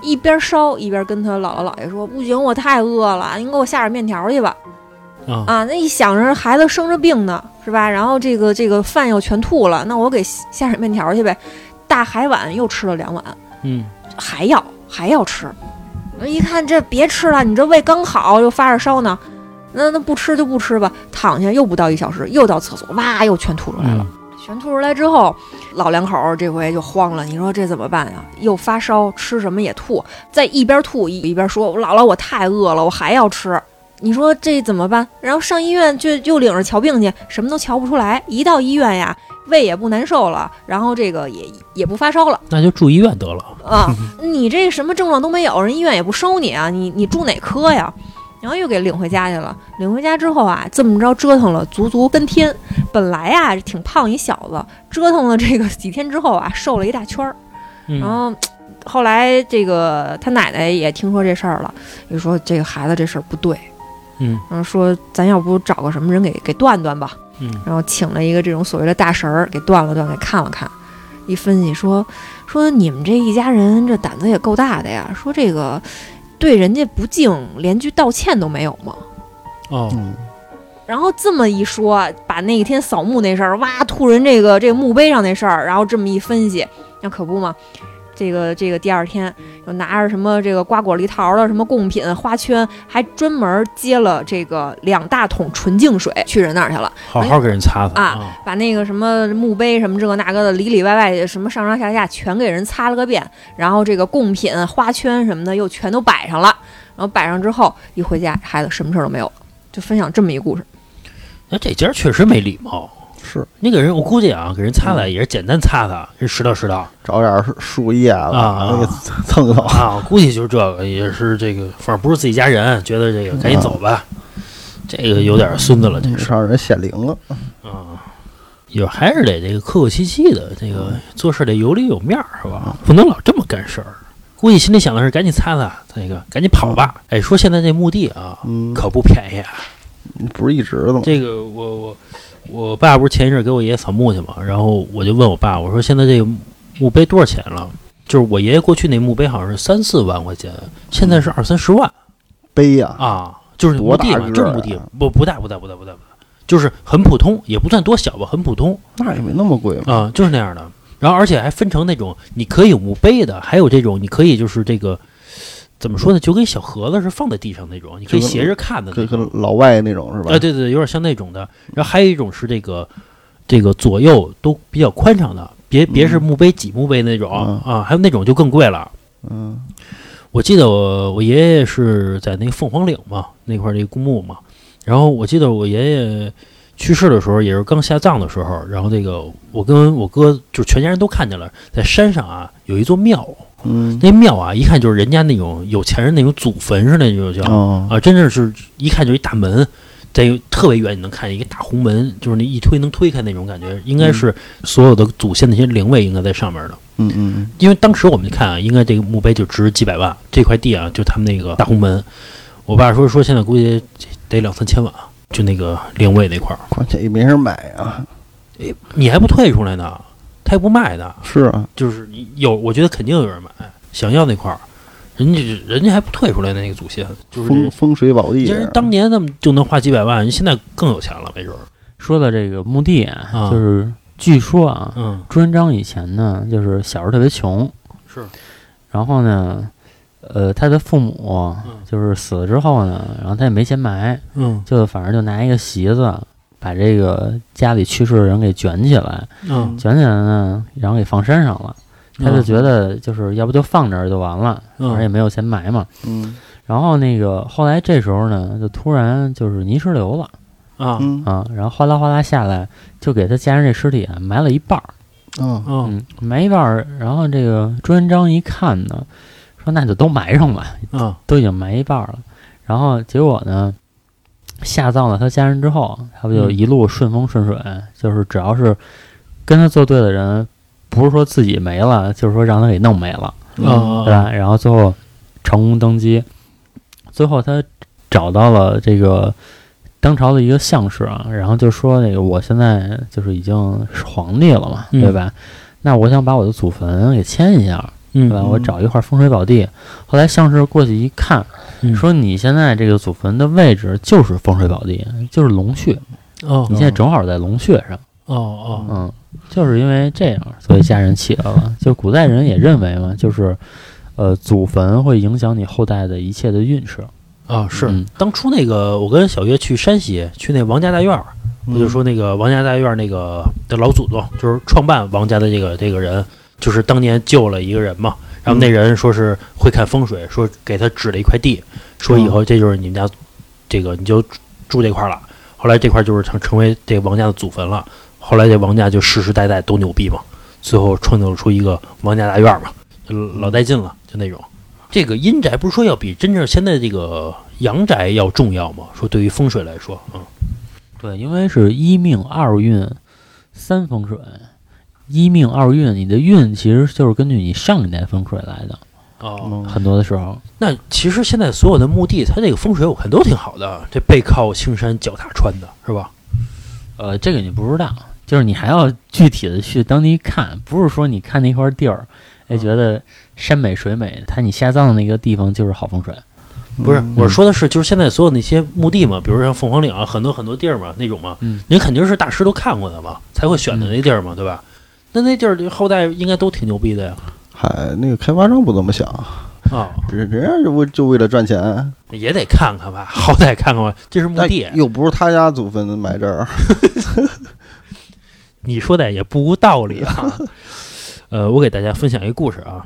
一边烧一边跟他姥姥姥爷说：“不行，我太饿了，您给我下点面条去吧。”啊啊，那一想着孩子生着病呢，是吧？然后这个这个饭又全吐了，那我给下点面条去呗。大海碗又吃了两碗，嗯还要还要吃。我一看这别吃了，你这胃刚好又发着烧呢，那那不吃就不吃吧。躺下又不到一小时，又到厕所，哇，又全吐出来了。嗯全吐出来之后，老两口儿这回就慌了。你说这怎么办呀？又发烧，吃什么也吐，在一边吐一一边说：“我姥姥，我太饿了，我还要吃。”你说这怎么办？然后上医院就又领着瞧病去，什么都瞧不出来。一到医院呀，胃也不难受了，然后这个也也不发烧了那就住医院得了。啊。你这什么症状都没有，人医院也不收你啊。你你住哪科呀？然后又给领回家去了。领回家之后啊，这么着折腾了足足三天。本来啊挺胖一小子，折腾了这个几天之后啊，瘦了一大圈儿。嗯然后后来这个他奶奶也听说这事儿了，就说这个孩子这事儿不对，嗯然后说咱要不找个什么人给给断断吧。嗯然后请了一个这种所谓的大神儿给断了断，给看了看，一分析说说你们这一家人这胆子也够大的呀，说这个对人家不敬，连句道歉都没有吗？哦嗯，然后这么一说，把那一天扫墓那事儿，哇，吐人这个这个墓碑上那事儿，然后这么一分析，那可不嘛。这个这个第二天又拿着什么这个瓜果梨桃的什么贡品花圈，还专门接了这个两大桶纯净水去人那儿去了。好好给人擦擦啊把那个什么墓碑什么这个那个的里里外外什么上上下下全给人擦了个遍，然后这个贡品花圈什么的又全都摆上了，然后摆上之后一回家孩子什么事儿都没有，就分享这么一故事。那这家确实没礼貌。是那个人，我估计啊，给人擦擦也是简单擦擦，人拾掇拾掇找点树叶子啊那个蹭蹭，啊，我估计就是这个，也是这个，反正不是自己家人，觉得这个赶紧走吧，这个有点孙子了，这是上人显灵了。啊。有还是得这个客客气气的，这个做事得有里有面儿，是吧？不能老这么干事儿。估计心里想的是赶紧擦擦，那个赶紧跑吧。哎，说现在这墓地啊，嗯，可不便宜啊。不是一直的吗？这个我我我爸不是前一阵给我爷爷扫墓去嘛，然后我就问我爸，我说现在这个墓碑多少钱了？就是我爷爷过去那墓碑好像是三四万块钱，现在是二三十万碑呀，啊，就是墓地嘛，多大就是墓地啊，不不大不大不大不大不大，就是很普通，也不算多小吧，很普通那也没那么贵嘛。啊，就是那样的。然后而且还分成那种你可以有墓碑的，还有这种你可以就是这个怎么说呢，就跟小盒子是放在地上那种，你可以斜着看的那跟种。跟老外那种是吧？啊，对对对，有点像那种的。然后还有一种是这个这个左右都比较宽敞的，别别是嗯墓碑挤墓碑那种、嗯啊，还有那种就更贵了。嗯我记得我我爷爷是在那个凤凰岭嘛，那块儿那个公墓嘛。然后我记得我爷爷去世的时候，也是刚下葬的时候，然后那个我跟我哥就全家人都看见了，在山上啊有一座庙，嗯那庙啊一看就是人家那种有钱人那种祖坟似的，那种叫。哦啊，真正是一看就是一大门，在特别远你能看见一个大红门，就是那一推能推开那种感觉，应该是所有的祖先那些灵位应该在上面的。嗯嗯因为当时我们看啊，应该这个墓碑就值几百万，这块地啊，就他们那个大红门，我爸说说现在估计得两三千万，就那个灵位那块儿，关键也没人买啊。你还不退出来呢，他也不卖的，是啊，就是你有，我觉得肯定有人买，想要那块儿，人家人家还不退出来那个祖先，就是风风水宝地你。人当年那么就能花几百万，人现在更有钱了，没准儿。说到这个墓地就是据说啊，嗯，朱元璋以前呢，就是小时候特别穷，是，然后呢，呃，他的父母嗯就是死了之后呢，然后他也没钱埋，嗯就反正就拿一个席子把这个家里去世的人给卷起来，嗯，卷起来呢，然后给放山上了。他就觉得就是要不就放这儿就完了，反正也嗯没有钱埋嘛。嗯然后那个后来这时候呢，就突然就是泥石流了啊嗯啊，然后哗啦哗啦下来，就给他家人这尸体啊埋了一半儿。啊嗯嗯，埋一半儿，然后这个朱元璋一看呢，说那就都埋上吧，啊都已经埋一半儿了。然后结果呢，下葬了他家人之后，他不就嗯一路顺风顺水，就是只要是跟他作对的人，不是说自己没了，就是说让他给弄没了，对吧？然后最后成功登基，最后他找到了这个当朝的一个相士啊，然后就说那个我现在就是已经是皇帝了嘛，嗯对吧？那我想把我的祖坟给迁一下，嗯对吧？我找一块风水宝地。后来相士过去一看，嗯说你现在这个祖坟的位置就是风水宝地，就是龙穴，哦你现在正好在龙穴上。哦哦嗯，就是因为这样，所以家人起来了。*laughs* 就古代人也认为嘛，就是呃，祖坟会影响你后代的一切的运势。啊是嗯当初那个我跟小月去山西去那王家大院儿，嗯不就说那个王家大院儿那个的老祖宗，就是创办王家的这个这个人，就是当年救了一个人嘛。然后那人说是会看风水，说给他指了一块地，说以后这就是你们家这个你就住住这块儿了。后来这块儿就是成成为这个王家的祖坟了。后来这王家就世世代代都牛逼嘛，最后创造出一个王家大院儿嘛，就老带劲了，就那种。这个阴宅不是说要比真正现在这个阳宅要重要吗？说对于风水来说，嗯，对，因为是一命二运三风水，一命二运，你的运其实就是根据你上一代风水来的，哦，嗯很多的时候。那其实现在所有的墓地，它这个风水我看都挺好的，这背靠青山，脚踏川的，是吧？呃，这个你不知道，就是你还要具体的去当地看，不是说你看那块地儿，哎，嗯觉得山美水美，它你下葬的那个地方就是好风水。不是，嗯我说的是，就是现在所有那些墓地嘛，比如像凤凰岭啊，很多很多地儿嘛，那种嘛，嗯，您肯定是大师都看过的嘛，才会选的那地儿嘛，对吧？那那地儿后代应该都挺牛逼的呀，嗨，那个开发商不这么想，啊、人人家就为就为了赚钱，也得看看吧，*laughs* 好歹看看吧，这是墓地，又不是他家祖坟埋这儿 *laughs* *laughs* 你说的也不无道理啊。呃，我给大家分享一个故事啊，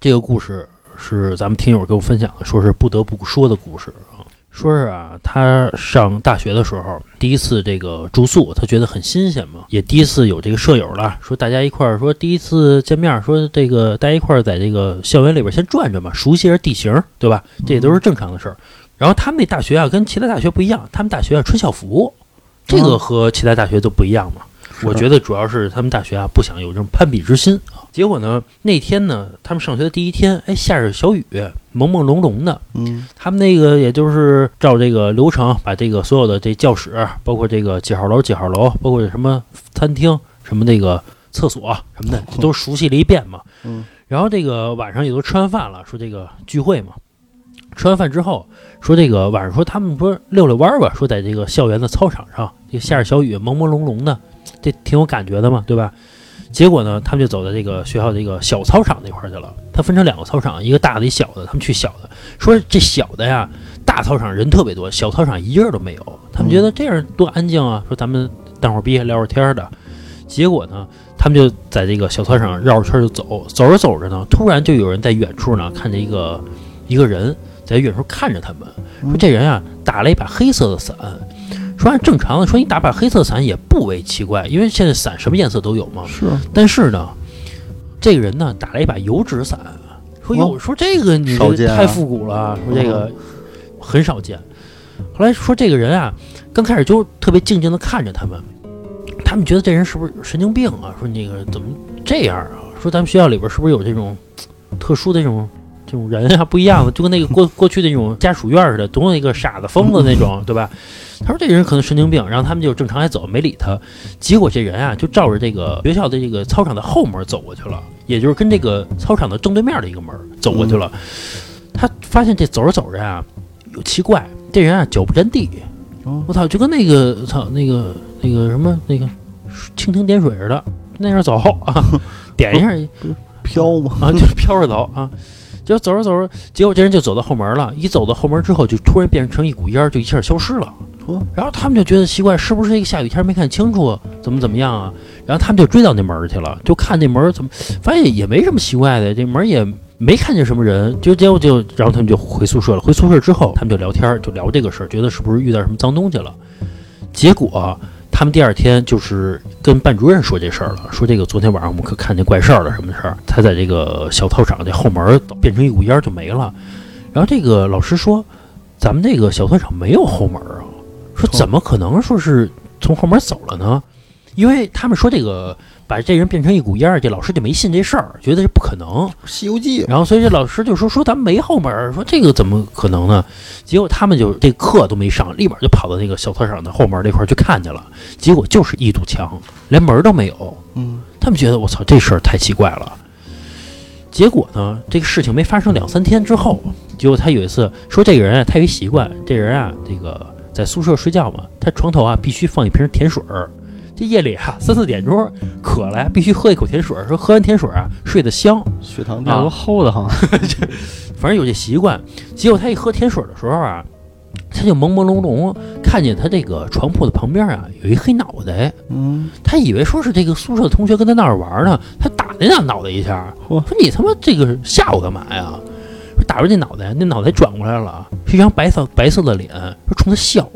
这个故事是咱们听友给我分享的，说是不得不说的故事啊。说是啊，他上大学的时候第一次这个住宿，他觉得很新鲜嘛，也第一次有这个舍友了，说大家一块儿说第一次见面，说这个大家一块儿在这个校园里边先转转嘛，熟悉一下地形，对吧？这也都是正常的事儿。然后他们那大学啊，跟其他大学不一样，他们大学啊穿校服，这个和其他大学都不一样嘛。我觉得主要是他们大学啊不想有这种攀比之心啊。结果呢，那天呢，他们上学的第一天，哎，下着小雨，朦朦胧胧的。嗯他们那个也就是照这个流程，把这个所有的这教室，包括这个几号楼几号楼，包括什么餐厅、什么那个厕所什么的，都熟悉了一遍嘛。*laughs* 嗯然后这个晚上也都吃完饭了，说这个聚会嘛。吃完饭之后，说这个晚上说他们说溜溜弯儿吧，说在这个校园的操场上，这下着小雨，朦朦胧胧的，这挺有感觉的嘛，对吧？结果呢，他们就走到这个学校这个小操场那块儿去了。它分成两个操场，一个大的，一小的。他们去小的，说这小的呀，大操场人特别多，小操场一人都没有。他们觉得这样多安静啊，说咱们待会儿逼聊会儿天儿的。结果呢，他们就在这个小操场绕着圈儿就走，走着走着呢，突然就有人在远处呢看见一个一个人在远处看着他们，说这人啊打了一把黑色的伞。说按正常的说，你打把黑色伞也不为奇怪，因为现在伞什么颜色都有嘛。是但是呢，这个人呢打了一把油纸伞，说哟，哦说这个你少见啊这太复古了，说这个很少见。后来说这个人啊，刚开始就特别静静的看着他们，他们觉得这人是不是神经病啊？说那个怎么这样啊？说咱们学校里边是不是有这种特殊的这种这种人啊？不一样的，*laughs* 就跟那个过过去的那种家属院似的，总有一个傻子疯子那种，对吧？他说这人可能神经病，然后他们就正常还走，没理他。结果这人啊，就照着这个学校的这个操场的后门走过去了，也就是跟这个操场的正对面的一个门走过去了。他发现这走着走着啊，有奇怪，这人啊脚不沾地，哦我操，就跟那个操那个那个什么那个蜻蜓点水似的，那样走啊，*laughs* 点一下飘嘛，啊，就飘着走啊。就走着走着，结果这人就走到后门了。一走到后门之后，就突然变成一股烟，就一下消失了。哦然后他们就觉得奇怪，是不是这个下雨天没看清楚，怎么怎么样啊？然后他们就追到那门去了，就看那门怎么，发现也没什么奇怪的，这门也没看见什么人，就结果就，然后他们就回宿舍了。回宿舍之后，他们就聊天，就聊这个事儿，觉得是不是遇到什么脏东西了。结果他们第二天就是跟班主任说这事儿了，说这个昨天晚上我们可看见怪事儿了，什么事儿？他在这个小操场这后门变成一股烟就没了。然后这个老师说，咱们这个小操场没有后门啊，说怎么可能说是从后门走了呢？因为他们说这个把这人变成一股烟儿，这老师就没信这事儿，觉得这不可能。《西游记》然后所以这老师就说说咱们没后门儿，说这个怎么可能呢？结果他们就这课都没上，立马就跑到那个小操场的后门那块儿去看去了，结果就是一堵墙，连门儿都没有。嗯他们觉得我操这事儿太奇怪了。结果呢，这个事情没发生两三天之后，结果他有一次说这个人啊，他有一习惯，这人啊，这个在宿舍睡觉嘛，他床头啊必须放一瓶甜水儿。这夜里啊三四点钟渴了呀，必须喝一口甜水儿，说喝完甜水儿啊睡得香。血糖那低都齁的慌。*laughs* 反正有这习惯。结果他一喝甜水的时候啊，他就朦朦胧胧看见他这个床铺的旁边啊有一黑脑袋，嗯，他以为说是这个宿舍的同学跟他闹着玩呢，他打那俩脑袋一下，说你他妈这个吓我干嘛呀？说打着那脑袋，那脑袋转过来了，是一张白色白色的脸，说冲他笑。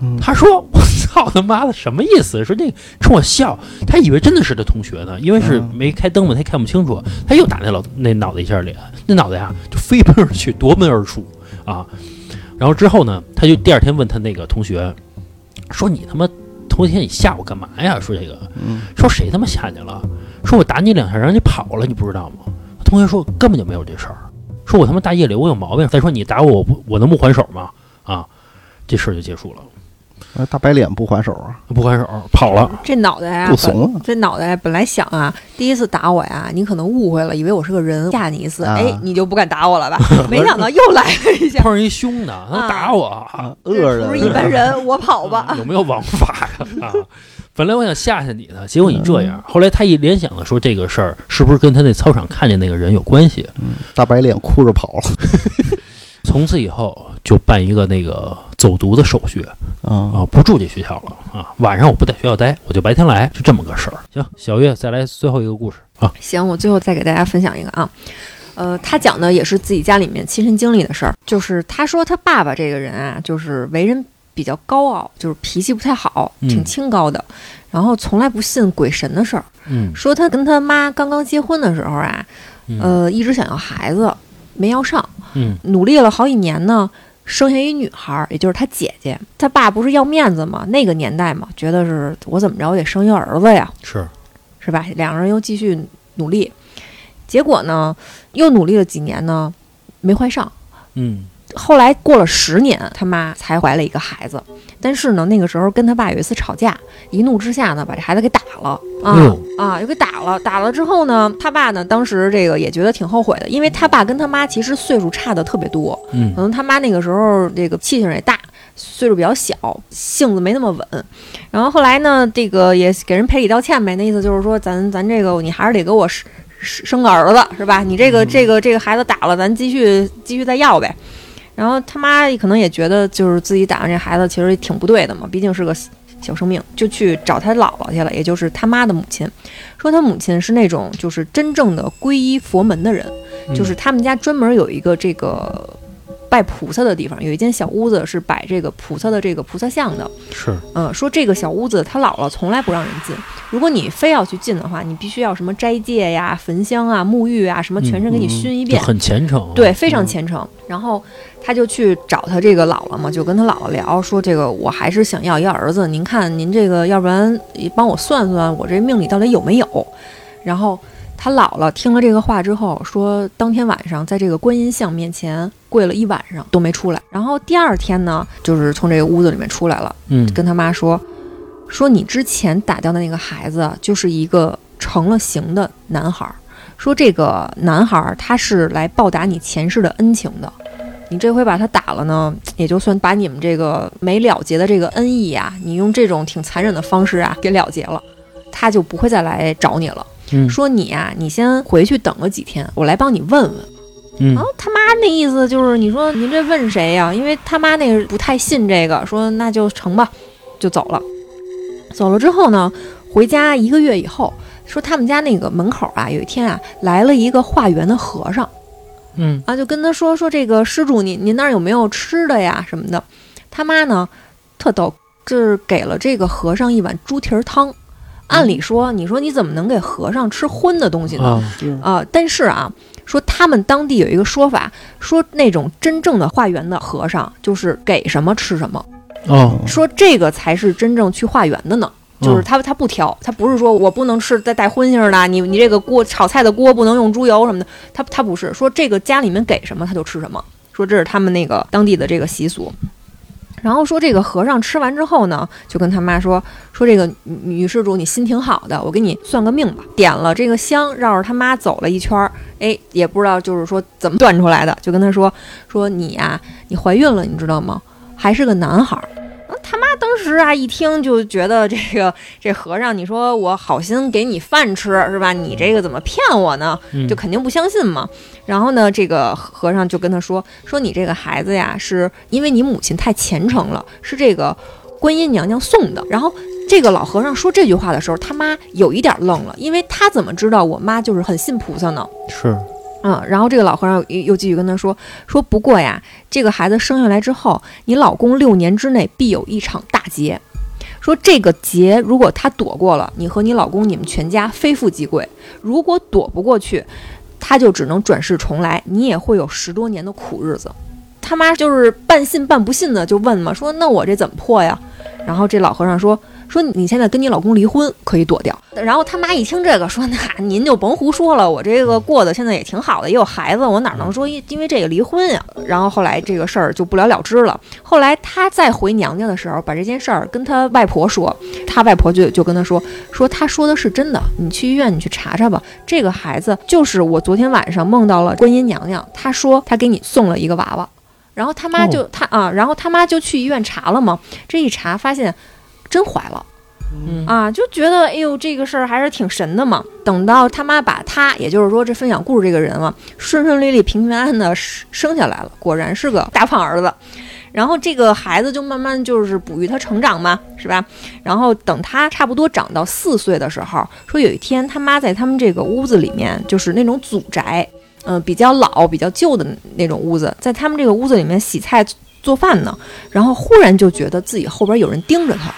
嗯他说：“我操他妈的，什么意思？说那冲我笑，他以为真的是他同学呢，因为是嗯没开灯嘛，他看不清楚。他又打那老那脑袋一下脸，那脑袋啊就飞奔而去，夺门而出啊。然后之后呢，他就第二天问他那个同学，说你他妈头天你吓我干嘛呀？说这个，嗯说谁他妈吓你了？说我打你两下让你跑了，你不知道吗？同学说根本就没有这事儿，说我他妈大夜里我有毛病。再说你打我，我不我能不还手吗？啊，这事儿就结束了，哎大白脸不还手啊，不还手跑了。这脑袋啊，不怂啊，这脑袋本来想啊，第一次打我呀，你可能误会了，以为我是个人，吓你一次，啊哎，你就不敢打我了吧？*laughs* 没想到又来了一下，碰上一凶的，他打我，啊恶人不是一般人，*laughs* 我跑吧。有没有王法呀？啊，本来我想吓吓你的，结果你这样。后来他一联想的说这个事儿是不是跟他那操场看见那个人有关系？嗯大白脸哭着跑了 *laughs* 从此以后就办一个那个走读的手续啊，啊，不住这学校了啊。晚上我不在学校待，我就白天来，就这么个事儿。行，小月再来最后一个故事啊。行，我最后再给大家分享一个啊，呃，他讲的也是自己家里面亲身经历的事儿，就是他说他爸爸这个人啊，就是为人比较高傲，就是脾气不太好，嗯挺清高的，然后从来不信鬼神的事儿。嗯说他跟他妈刚刚结婚的时候啊，嗯呃，一直想要孩子，没要上，嗯努力了好几年呢，生下一女孩儿，也就是他姐姐。他爸不是要面子吗？那个年代嘛，觉得是我怎么着我得生一个儿子呀，是，是吧？两个人又继续努力，结果呢，又努力了几年呢，没怀上。嗯后来过了十年，他妈才怀了一个孩子。但是呢，那个时候跟他爸有一次吵架，一怒之下呢，把这孩子给打了啊、啊，又给打了。打了之后呢，他爸呢，当时这个也觉得挺后悔的，因为他爸跟他妈其实岁数差的特别多，嗯可能他妈那个时候这个气性也大，岁数比较小，性子没那么稳。然后后来呢，这个也给人赔礼道歉呗，那意思就是说咱咱这个你还是得给我生生生个儿子是吧？你这个这个这个孩子打了，咱继续继续再要呗。然后他妈可能也觉得就是自己打上这孩子其实挺不对的嘛，毕竟是个小生命，就去找他姥姥去了，也就是他妈的母亲，说他母亲是那种就是真正的皈依佛门的人，就是他们家专门有一个这个拜菩萨的地方，有一间小屋子是摆这个菩萨的这个菩萨像的。是，嗯，说这个小屋子他姥姥从来不让人进，如果你非要去进的话，你必须要什么斋戒呀、焚香啊、沐浴啊，什么全身给你熏一就遍。很虔诚。对，非常虔诚。然后他就去找他这个姥姥嘛，就跟他姥姥聊说，这个我还是想要一个儿子，您看您这个，要不然帮我算算我这命里到底有没有？然后他姥姥听了这个话之后，说当天晚上在这个观音像面前跪了一晚上都没出来。然后第二天呢，就是从这个屋子里面出来了，嗯，跟他妈说，说你之前打掉的那个孩子就是一个成了形的男孩儿，说这个男孩儿他是来报答你前世的恩情的，你这回把他打了呢，也就算把你们这个没了结的这个恩义啊，你用这种挺残忍的方式啊给了结了，他就不会再来找你了。嗯说你呀、你先回去等个几天，我来帮你问问。嗯然后他妈那意思就是，你说您这问谁呀、因为他妈那个不太信这个，说那就成吧，就走了。走了之后呢，回家一个月以后，说他们家那个门口啊，有一天啊来了一个化缘的和尚嗯啊，就跟他说说这个施主您您那儿有没有吃的呀什么的。他妈呢特逗，就是给了这个和尚一碗猪蹄儿汤。按理说，你说你怎么能给和尚吃荤的东西呢？啊，啊、但是啊，说他们当地有一个说法，说那种真正的化缘的和尚，就是给什么吃什么，哦，说这个才是真正去化缘的呢。就是他他不挑，他不是说我不能吃带带荤腥的，你你这个锅炒菜的锅不能用猪油什么的，他他不是说这个家里面给什么他就吃什么，说这是他们那个当地的这个习俗。然后说这个和尚吃完之后呢，就跟他妈说说这个女施主你心挺好的，我给你算个命吧。点了这个香，绕着他妈走了一圈，哎，也不知道就是说怎么断出来的，就跟他说说你呀、你怀孕了，你知道吗？还是个男孩。他妈当时啊一听就觉得这个 *laughs* 这和尚，你说我好心给你饭吃是吧？你这个怎么骗我呢？嗯就肯定不相信嘛。然后呢，这个和尚就跟他说说你这个孩子呀，是因为你母亲太虔诚了，是这个观音娘娘送的。然后这个老和尚说这句话的时候，他妈有一点愣了，因为他怎么知道我妈就是很信菩萨呢？是，嗯，然后这个老和尚又又继续跟他说说，不过呀，这个孩子生下来之后，你老公六年之内必有一场大劫。说这个劫如果他躲过了，你和你老公你们全家非富即贵；如果躲不过去，他就只能转世重来，你也会有十多年的苦日子。他妈就是半信半不信的就问嘛，说那我这怎么破呀？然后这老和尚说说你现在跟你老公离婚可以躲掉。然后他妈一听这个说那您就甭胡说了，我这个过得现在也挺好的，也有孩子，我哪能说因因为这个离婚呀？然后后来这个事儿就不了了之了。后来他再回娘家的时候，把这件事儿跟他外婆说，他外婆就就跟他说说他说的是真的，你去医院你去查查吧。这个孩子就是我昨天晚上梦到了观音娘娘，她说她给你送了一个娃娃。然后他妈就、他啊，然后他妈就去医院查了嘛，这一查发现真怀了。嗯啊，就觉得哎呦，这个事儿还是挺神的嘛。等到他妈把他，也就是说这分享故事这个人啊，顺顺利利、平平安安的生下来了，果然是个大胖儿子。然后这个孩子就慢慢就是哺育他成长嘛，是吧？然后等他差不多长到四岁的时候，说有一天他妈在他们这个屋子里面，就是那种祖宅，嗯、比较老、比较旧的那种屋子，在他们这个屋子里面洗菜做饭呢，然后忽然就觉得自己后边有人盯着他。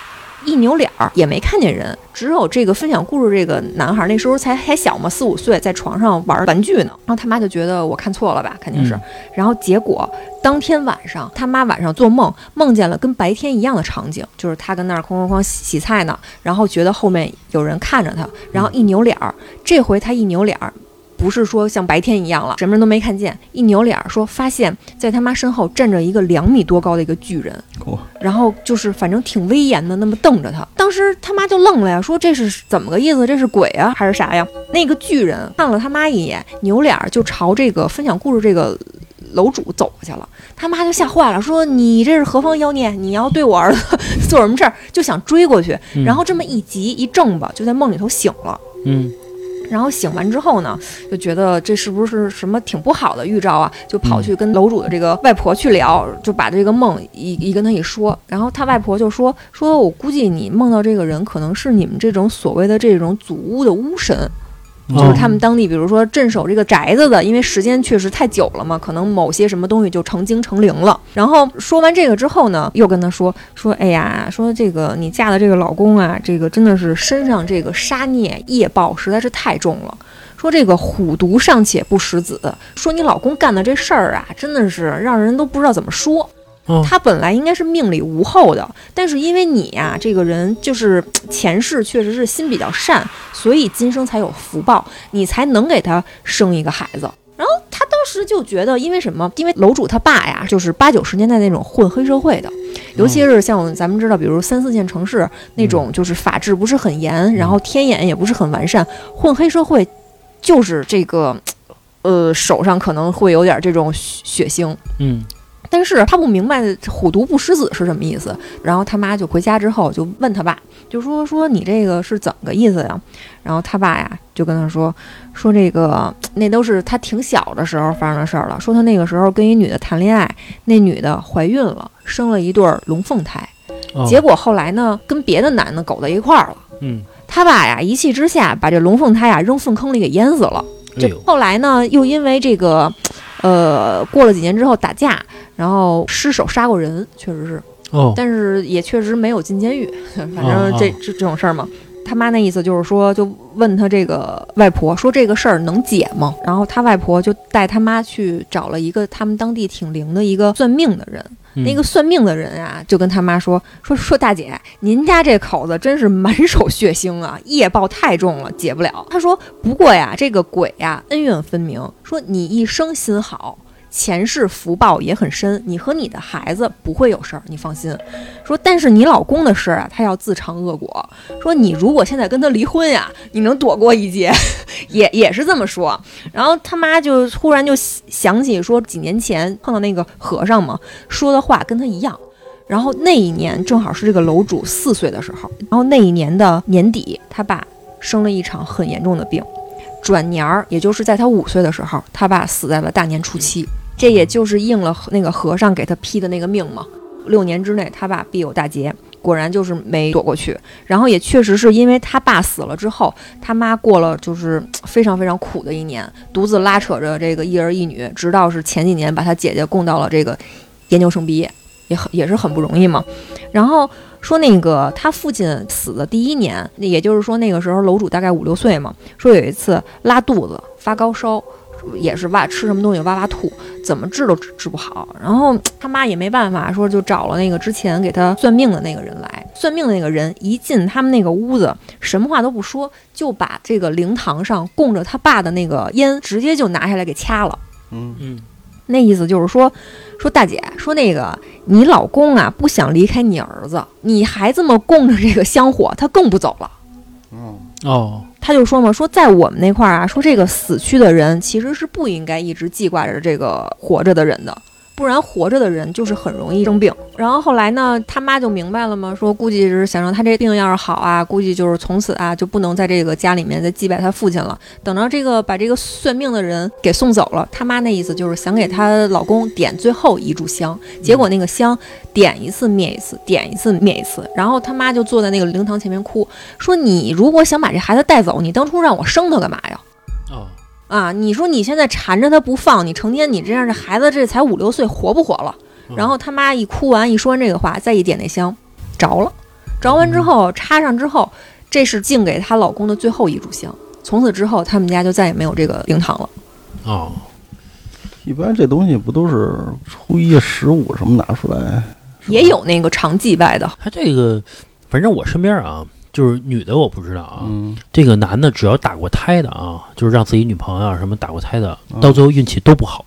一扭脸儿也没看见人，只有这个分享故事这个男孩，那时候才还小嘛，四五岁，在床上玩玩具呢。然后他妈就觉得我看错了吧，肯定是。嗯然后结果当天晚上，他妈晚上做梦，梦见了跟白天一样的场景，就是他跟那儿哐哐哐洗洗菜呢，然后觉得后面有人看着他，然后一扭脸儿，这回他一扭脸儿。不是说像白天一样了，什么人都没看见。一扭脸儿说，发现在他妈身后站着一个两米多高的一个巨人，然后就是反正挺威严的，那么瞪着他。当时他妈就愣了呀，说这是怎么个意思？这是鬼啊还是啥呀？那个巨人看了他妈一眼，扭脸儿就朝这个分享故事这个楼主走过去了。他妈就吓坏了，说你这是何方妖孽？你要对我儿子做什么事儿？就想追过去，嗯然后这么一急一挣吧，就在梦里头醒了。嗯然后醒完之后呢，就觉得这是不是什么挺不好的预兆啊？就跑去跟楼主的这个外婆去聊，就把这个梦一一跟他一说。然后他外婆就说：“说我估计你梦到这个人可能是你们这种所谓的这种祖屋的巫神，就是他们当地，比如说镇守这个宅子的，因为时间确实太久了嘛，可能某些什么东西就成精成灵了。然后说完这个之后呢，又跟他说说，哎呀，说这个你嫁的这个老公啊，这个真的是身上这个杀孽业报实在是太重了。说这个虎毒尚且不食子，说你老公干的这事儿啊，真的是让人都不知道怎么说。哦他本来应该是命里无后的，但是因为你呀、这个人就是前世确实是心比较善，所以今生才有福报，你才能给他生一个孩子。然后他当时就觉得，因为什么？因为楼主他爸呀，就是八九十年代那种混黑社会的，尤其是像咱们知道，比如三四线城市那种，就是法制不是很严，然后天眼也不是很完善，混黑社会就是这个，呃，手上可能会有点这种血血腥。嗯但是他不明白“虎毒不食子”是什么意思，然后他妈就回家之后就问他爸，就说说你这个是怎么个意思呀？然后他爸呀就跟他说说这个那都是他挺小的时候发生的事儿了，说他那个时候跟一女的谈恋爱，那女的怀孕了，生了一对儿龙凤胎，哦结果后来呢跟别的男的苟在一块儿了。嗯他爸呀，一气之下把这龙凤胎呀扔粪坑里给淹死了。这后来呢，又因为这个，呃，过了几年之后打架，然后失手杀过人，确实是，哦但是也确实没有进监狱。*laughs* 反哦正这这这种事儿嘛，他妈那意思就是说，就问他这个外婆说这个事儿能解吗？然后他外婆就带他妈去找了一个他们当地挺灵的一个算命的人。嗯那个算命的人啊，就跟他妈说说说大姐，您家这口子真是满手血腥啊，业报太重了，解不了。他说不过呀，这个鬼呀恩怨分明，说你一生心好。前世福报也很深，你和你的孩子不会有事儿，你放心。说，但是你老公的事儿啊，他要自尝恶果。说你如果现在跟他离婚呀，你能躲过一劫，*laughs* 也也是这么说。然后他妈就突然就想起说，几年前碰到那个和尚嘛，说的话跟他一样。然后那一年正好是这个楼主四岁的时候，然后那一年的年底，他爸生了一场很严重的病，转年儿，也就是在他五岁的时候，他爸死在了大年初七，这也就是应了那个和尚给他批的那个命嘛。六年之内，他爸必有大劫，果然就是没躲过去。然后也确实是因为他爸死了之后，他妈过了就是非常非常苦的一年，独自拉扯着这个一儿一女，直到是前几年把他姐姐供到了这个研究生毕业，也很也是很不容易嘛。然后说那个他父亲死的第一年，那也就是说那个时候楼主大概五六岁嘛，说有一次拉肚子发高烧。也是哇，吃什么东西哇哇吐，怎么治都治治不好。然后他妈也没办法，说就找了那个之前给他算命的那个人来。算命的那个人一进他们那个屋子，什么话都不说，就把这个灵堂上供着他爸的那个烟，直接就拿下来给掐了。嗯嗯那意思就是说，说大姐，说那个你老公啊不想离开你儿子，你还这么供着这个香火，他更不走了。哦哦他就说嘛，说在我们那块儿啊，说这个死去的人其实是不应该一直记挂着这个活着的人的，不然活着的人就是很容易生病。然后后来呢，他妈就明白了嘛，说估计是想让他这病要是好啊，估计就是从此啊就不能在这个家里面再祭拜他父亲了。等到这个把这个算命的人给送走了，他妈那意思就是想给她老公点最后一炷香，结果那个香点一次灭一次，点一次灭一次，然后他妈就坐在那个灵堂前面哭，说你如果想把这孩子带走，你当初让我生他干嘛呀？哦啊，你说你现在缠着他不放，你成天你这样，这孩子这才五六岁，活不活了？然后他妈一哭完，一说完这个话，再一点那香，着了，着完之后插上之后，这是敬给她老公的最后一炷香。从此之后，他们家就再也没有这个灵堂了。哦，一般这东西不都是初一十五什么拿出来？也有那个常祭拜的，他这个，反正我身边啊，就是女的我不知道啊，嗯，这个男的只要打过胎的啊，就是让自己女朋友啊什么打过胎的，嗯到最后运气都不好。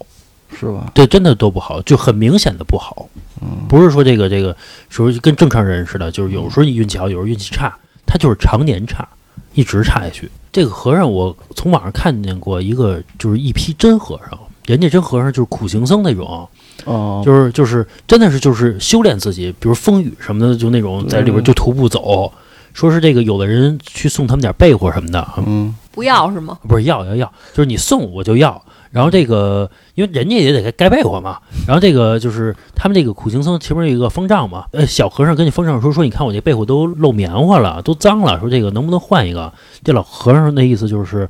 是吧？对，真的都不好，就很明显的不好。嗯，不是说这个这个，说跟正常人似的，就是有时候你运气好，有时候运气差，他就是常年差，一直差下去。这个和尚，我从网上看见过一个，就是一批真和尚，人家真和尚就是苦行僧那种，哦，就是就是真的是就是修炼自己，比如风雨什么的，就那种在里边就徒步走。说是这个有的人去送他们点被窝什么的，嗯，不要是吗？不是要要要，就是你送我就要。然后这个，因为人家也得盖被窝嘛。然后这个就是他们这个苦行僧前面有一个方丈嘛，呃，小和尚跟你方丈说说，你看我这被窝都漏棉花了，都脏了，说这个能不能换一个？这老和尚那意思就是，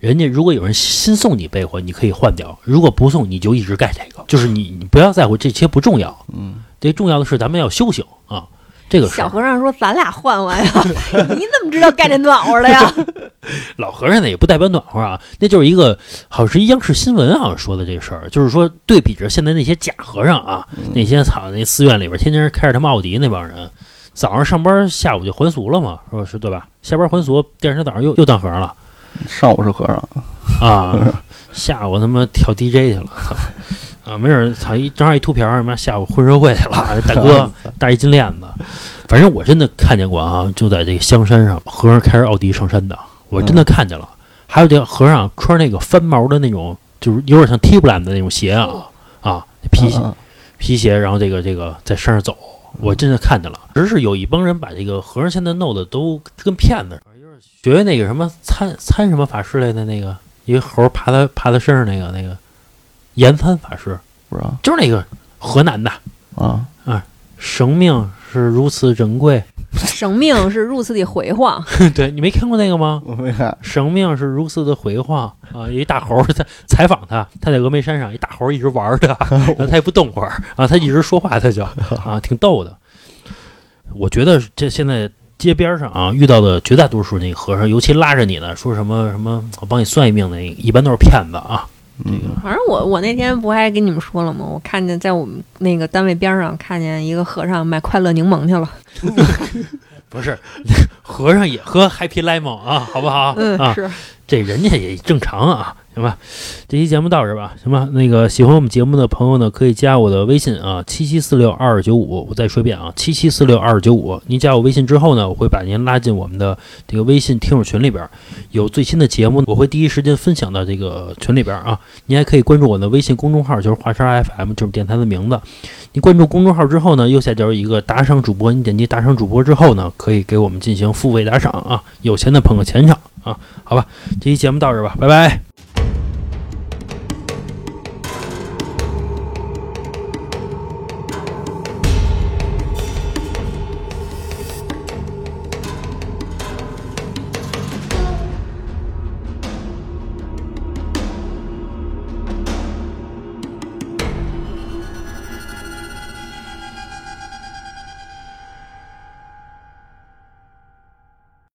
人家如果有人新送你被窝，你可以换掉；如果不送，你就一直盖这个。就是你你不要在乎这些不重要，嗯，这重要的是咱们要修行啊。这个小和尚说：“咱俩换换呀，你怎么知道盖这暖和了呀？*laughs* 老和尚呢也不代表暖和啊，那就是一个好像是央视新闻好像说的这事儿，就是说对比着现在那些假和尚啊，那些操那寺院里边天天开着他妈奥迪那帮人，早上上班下午就还俗了嘛，说是对吧？下班还俗，第二天早上又又当和尚了上午是和尚，啊，下午他妈跳 DJ 去了，操啊，没准儿操一正好一秃瓢儿，他妈下午混社会去了，*laughs* 大哥戴一金链子，反正我真的看见过啊，就在这个香山上，和尚开着奥迪上山的，我真的看见了。还有这和尚穿那个翻毛的那种，就是有点像 Timberland 的那种鞋啊啊，皮鞋嗯皮鞋，然后这个这个在山上走，我真的看见了。只是有一帮人把这个和尚现在弄得都跟骗子似的，学那个什么参参什么法师来的那个，一个猴爬他爬他身上那个那个延参法师，不知道就是那个河南的，啊啊，生命是如此珍贵。*laughs* 生命是如此的辉煌，*laughs* 对你没看过那个吗？我没看，生命是如此的辉煌啊！有一大猴儿在 *laughs* 采访他，他在峨眉山上，一大猴儿一直玩儿他，然后他也不动会儿啊，他一直说话，他就啊，挺逗的。我觉得这现在街边上啊遇到的绝大多数那个和尚，尤其拉着你的说什么什么我帮你算一命的，一般都是骗子啊。嗯，反正我我那天不还跟你们说了吗？我看见在我们那个单位边上看见一个和尚卖快乐柠檬去了。*laughs* 不是，*laughs* 和尚也喝 Happy Lemon 啊，好不好？嗯，啊，是这人家也正常啊，行吧？这期节目到这儿吧，行吧？那个喜欢我们节目的朋友呢，可以加我的微信啊，七七四六二二九五。我再说一遍啊，七七四六二二九五。您加我微信之后呢，我会把您拉进我们的这个微信听友群里边儿，有最新的节目，我会第一时间分享到这个群里边儿啊。您还可以关注我的微信公众号，就是华山 FM，就是电台的名字。您关注公众号之后呢，右下角有一个打赏主播，你点击打赏主播之后呢，可以给我们进行付费打赏啊，有钱的捧个钱场啊，好吧，这期节目到这儿吧，拜拜。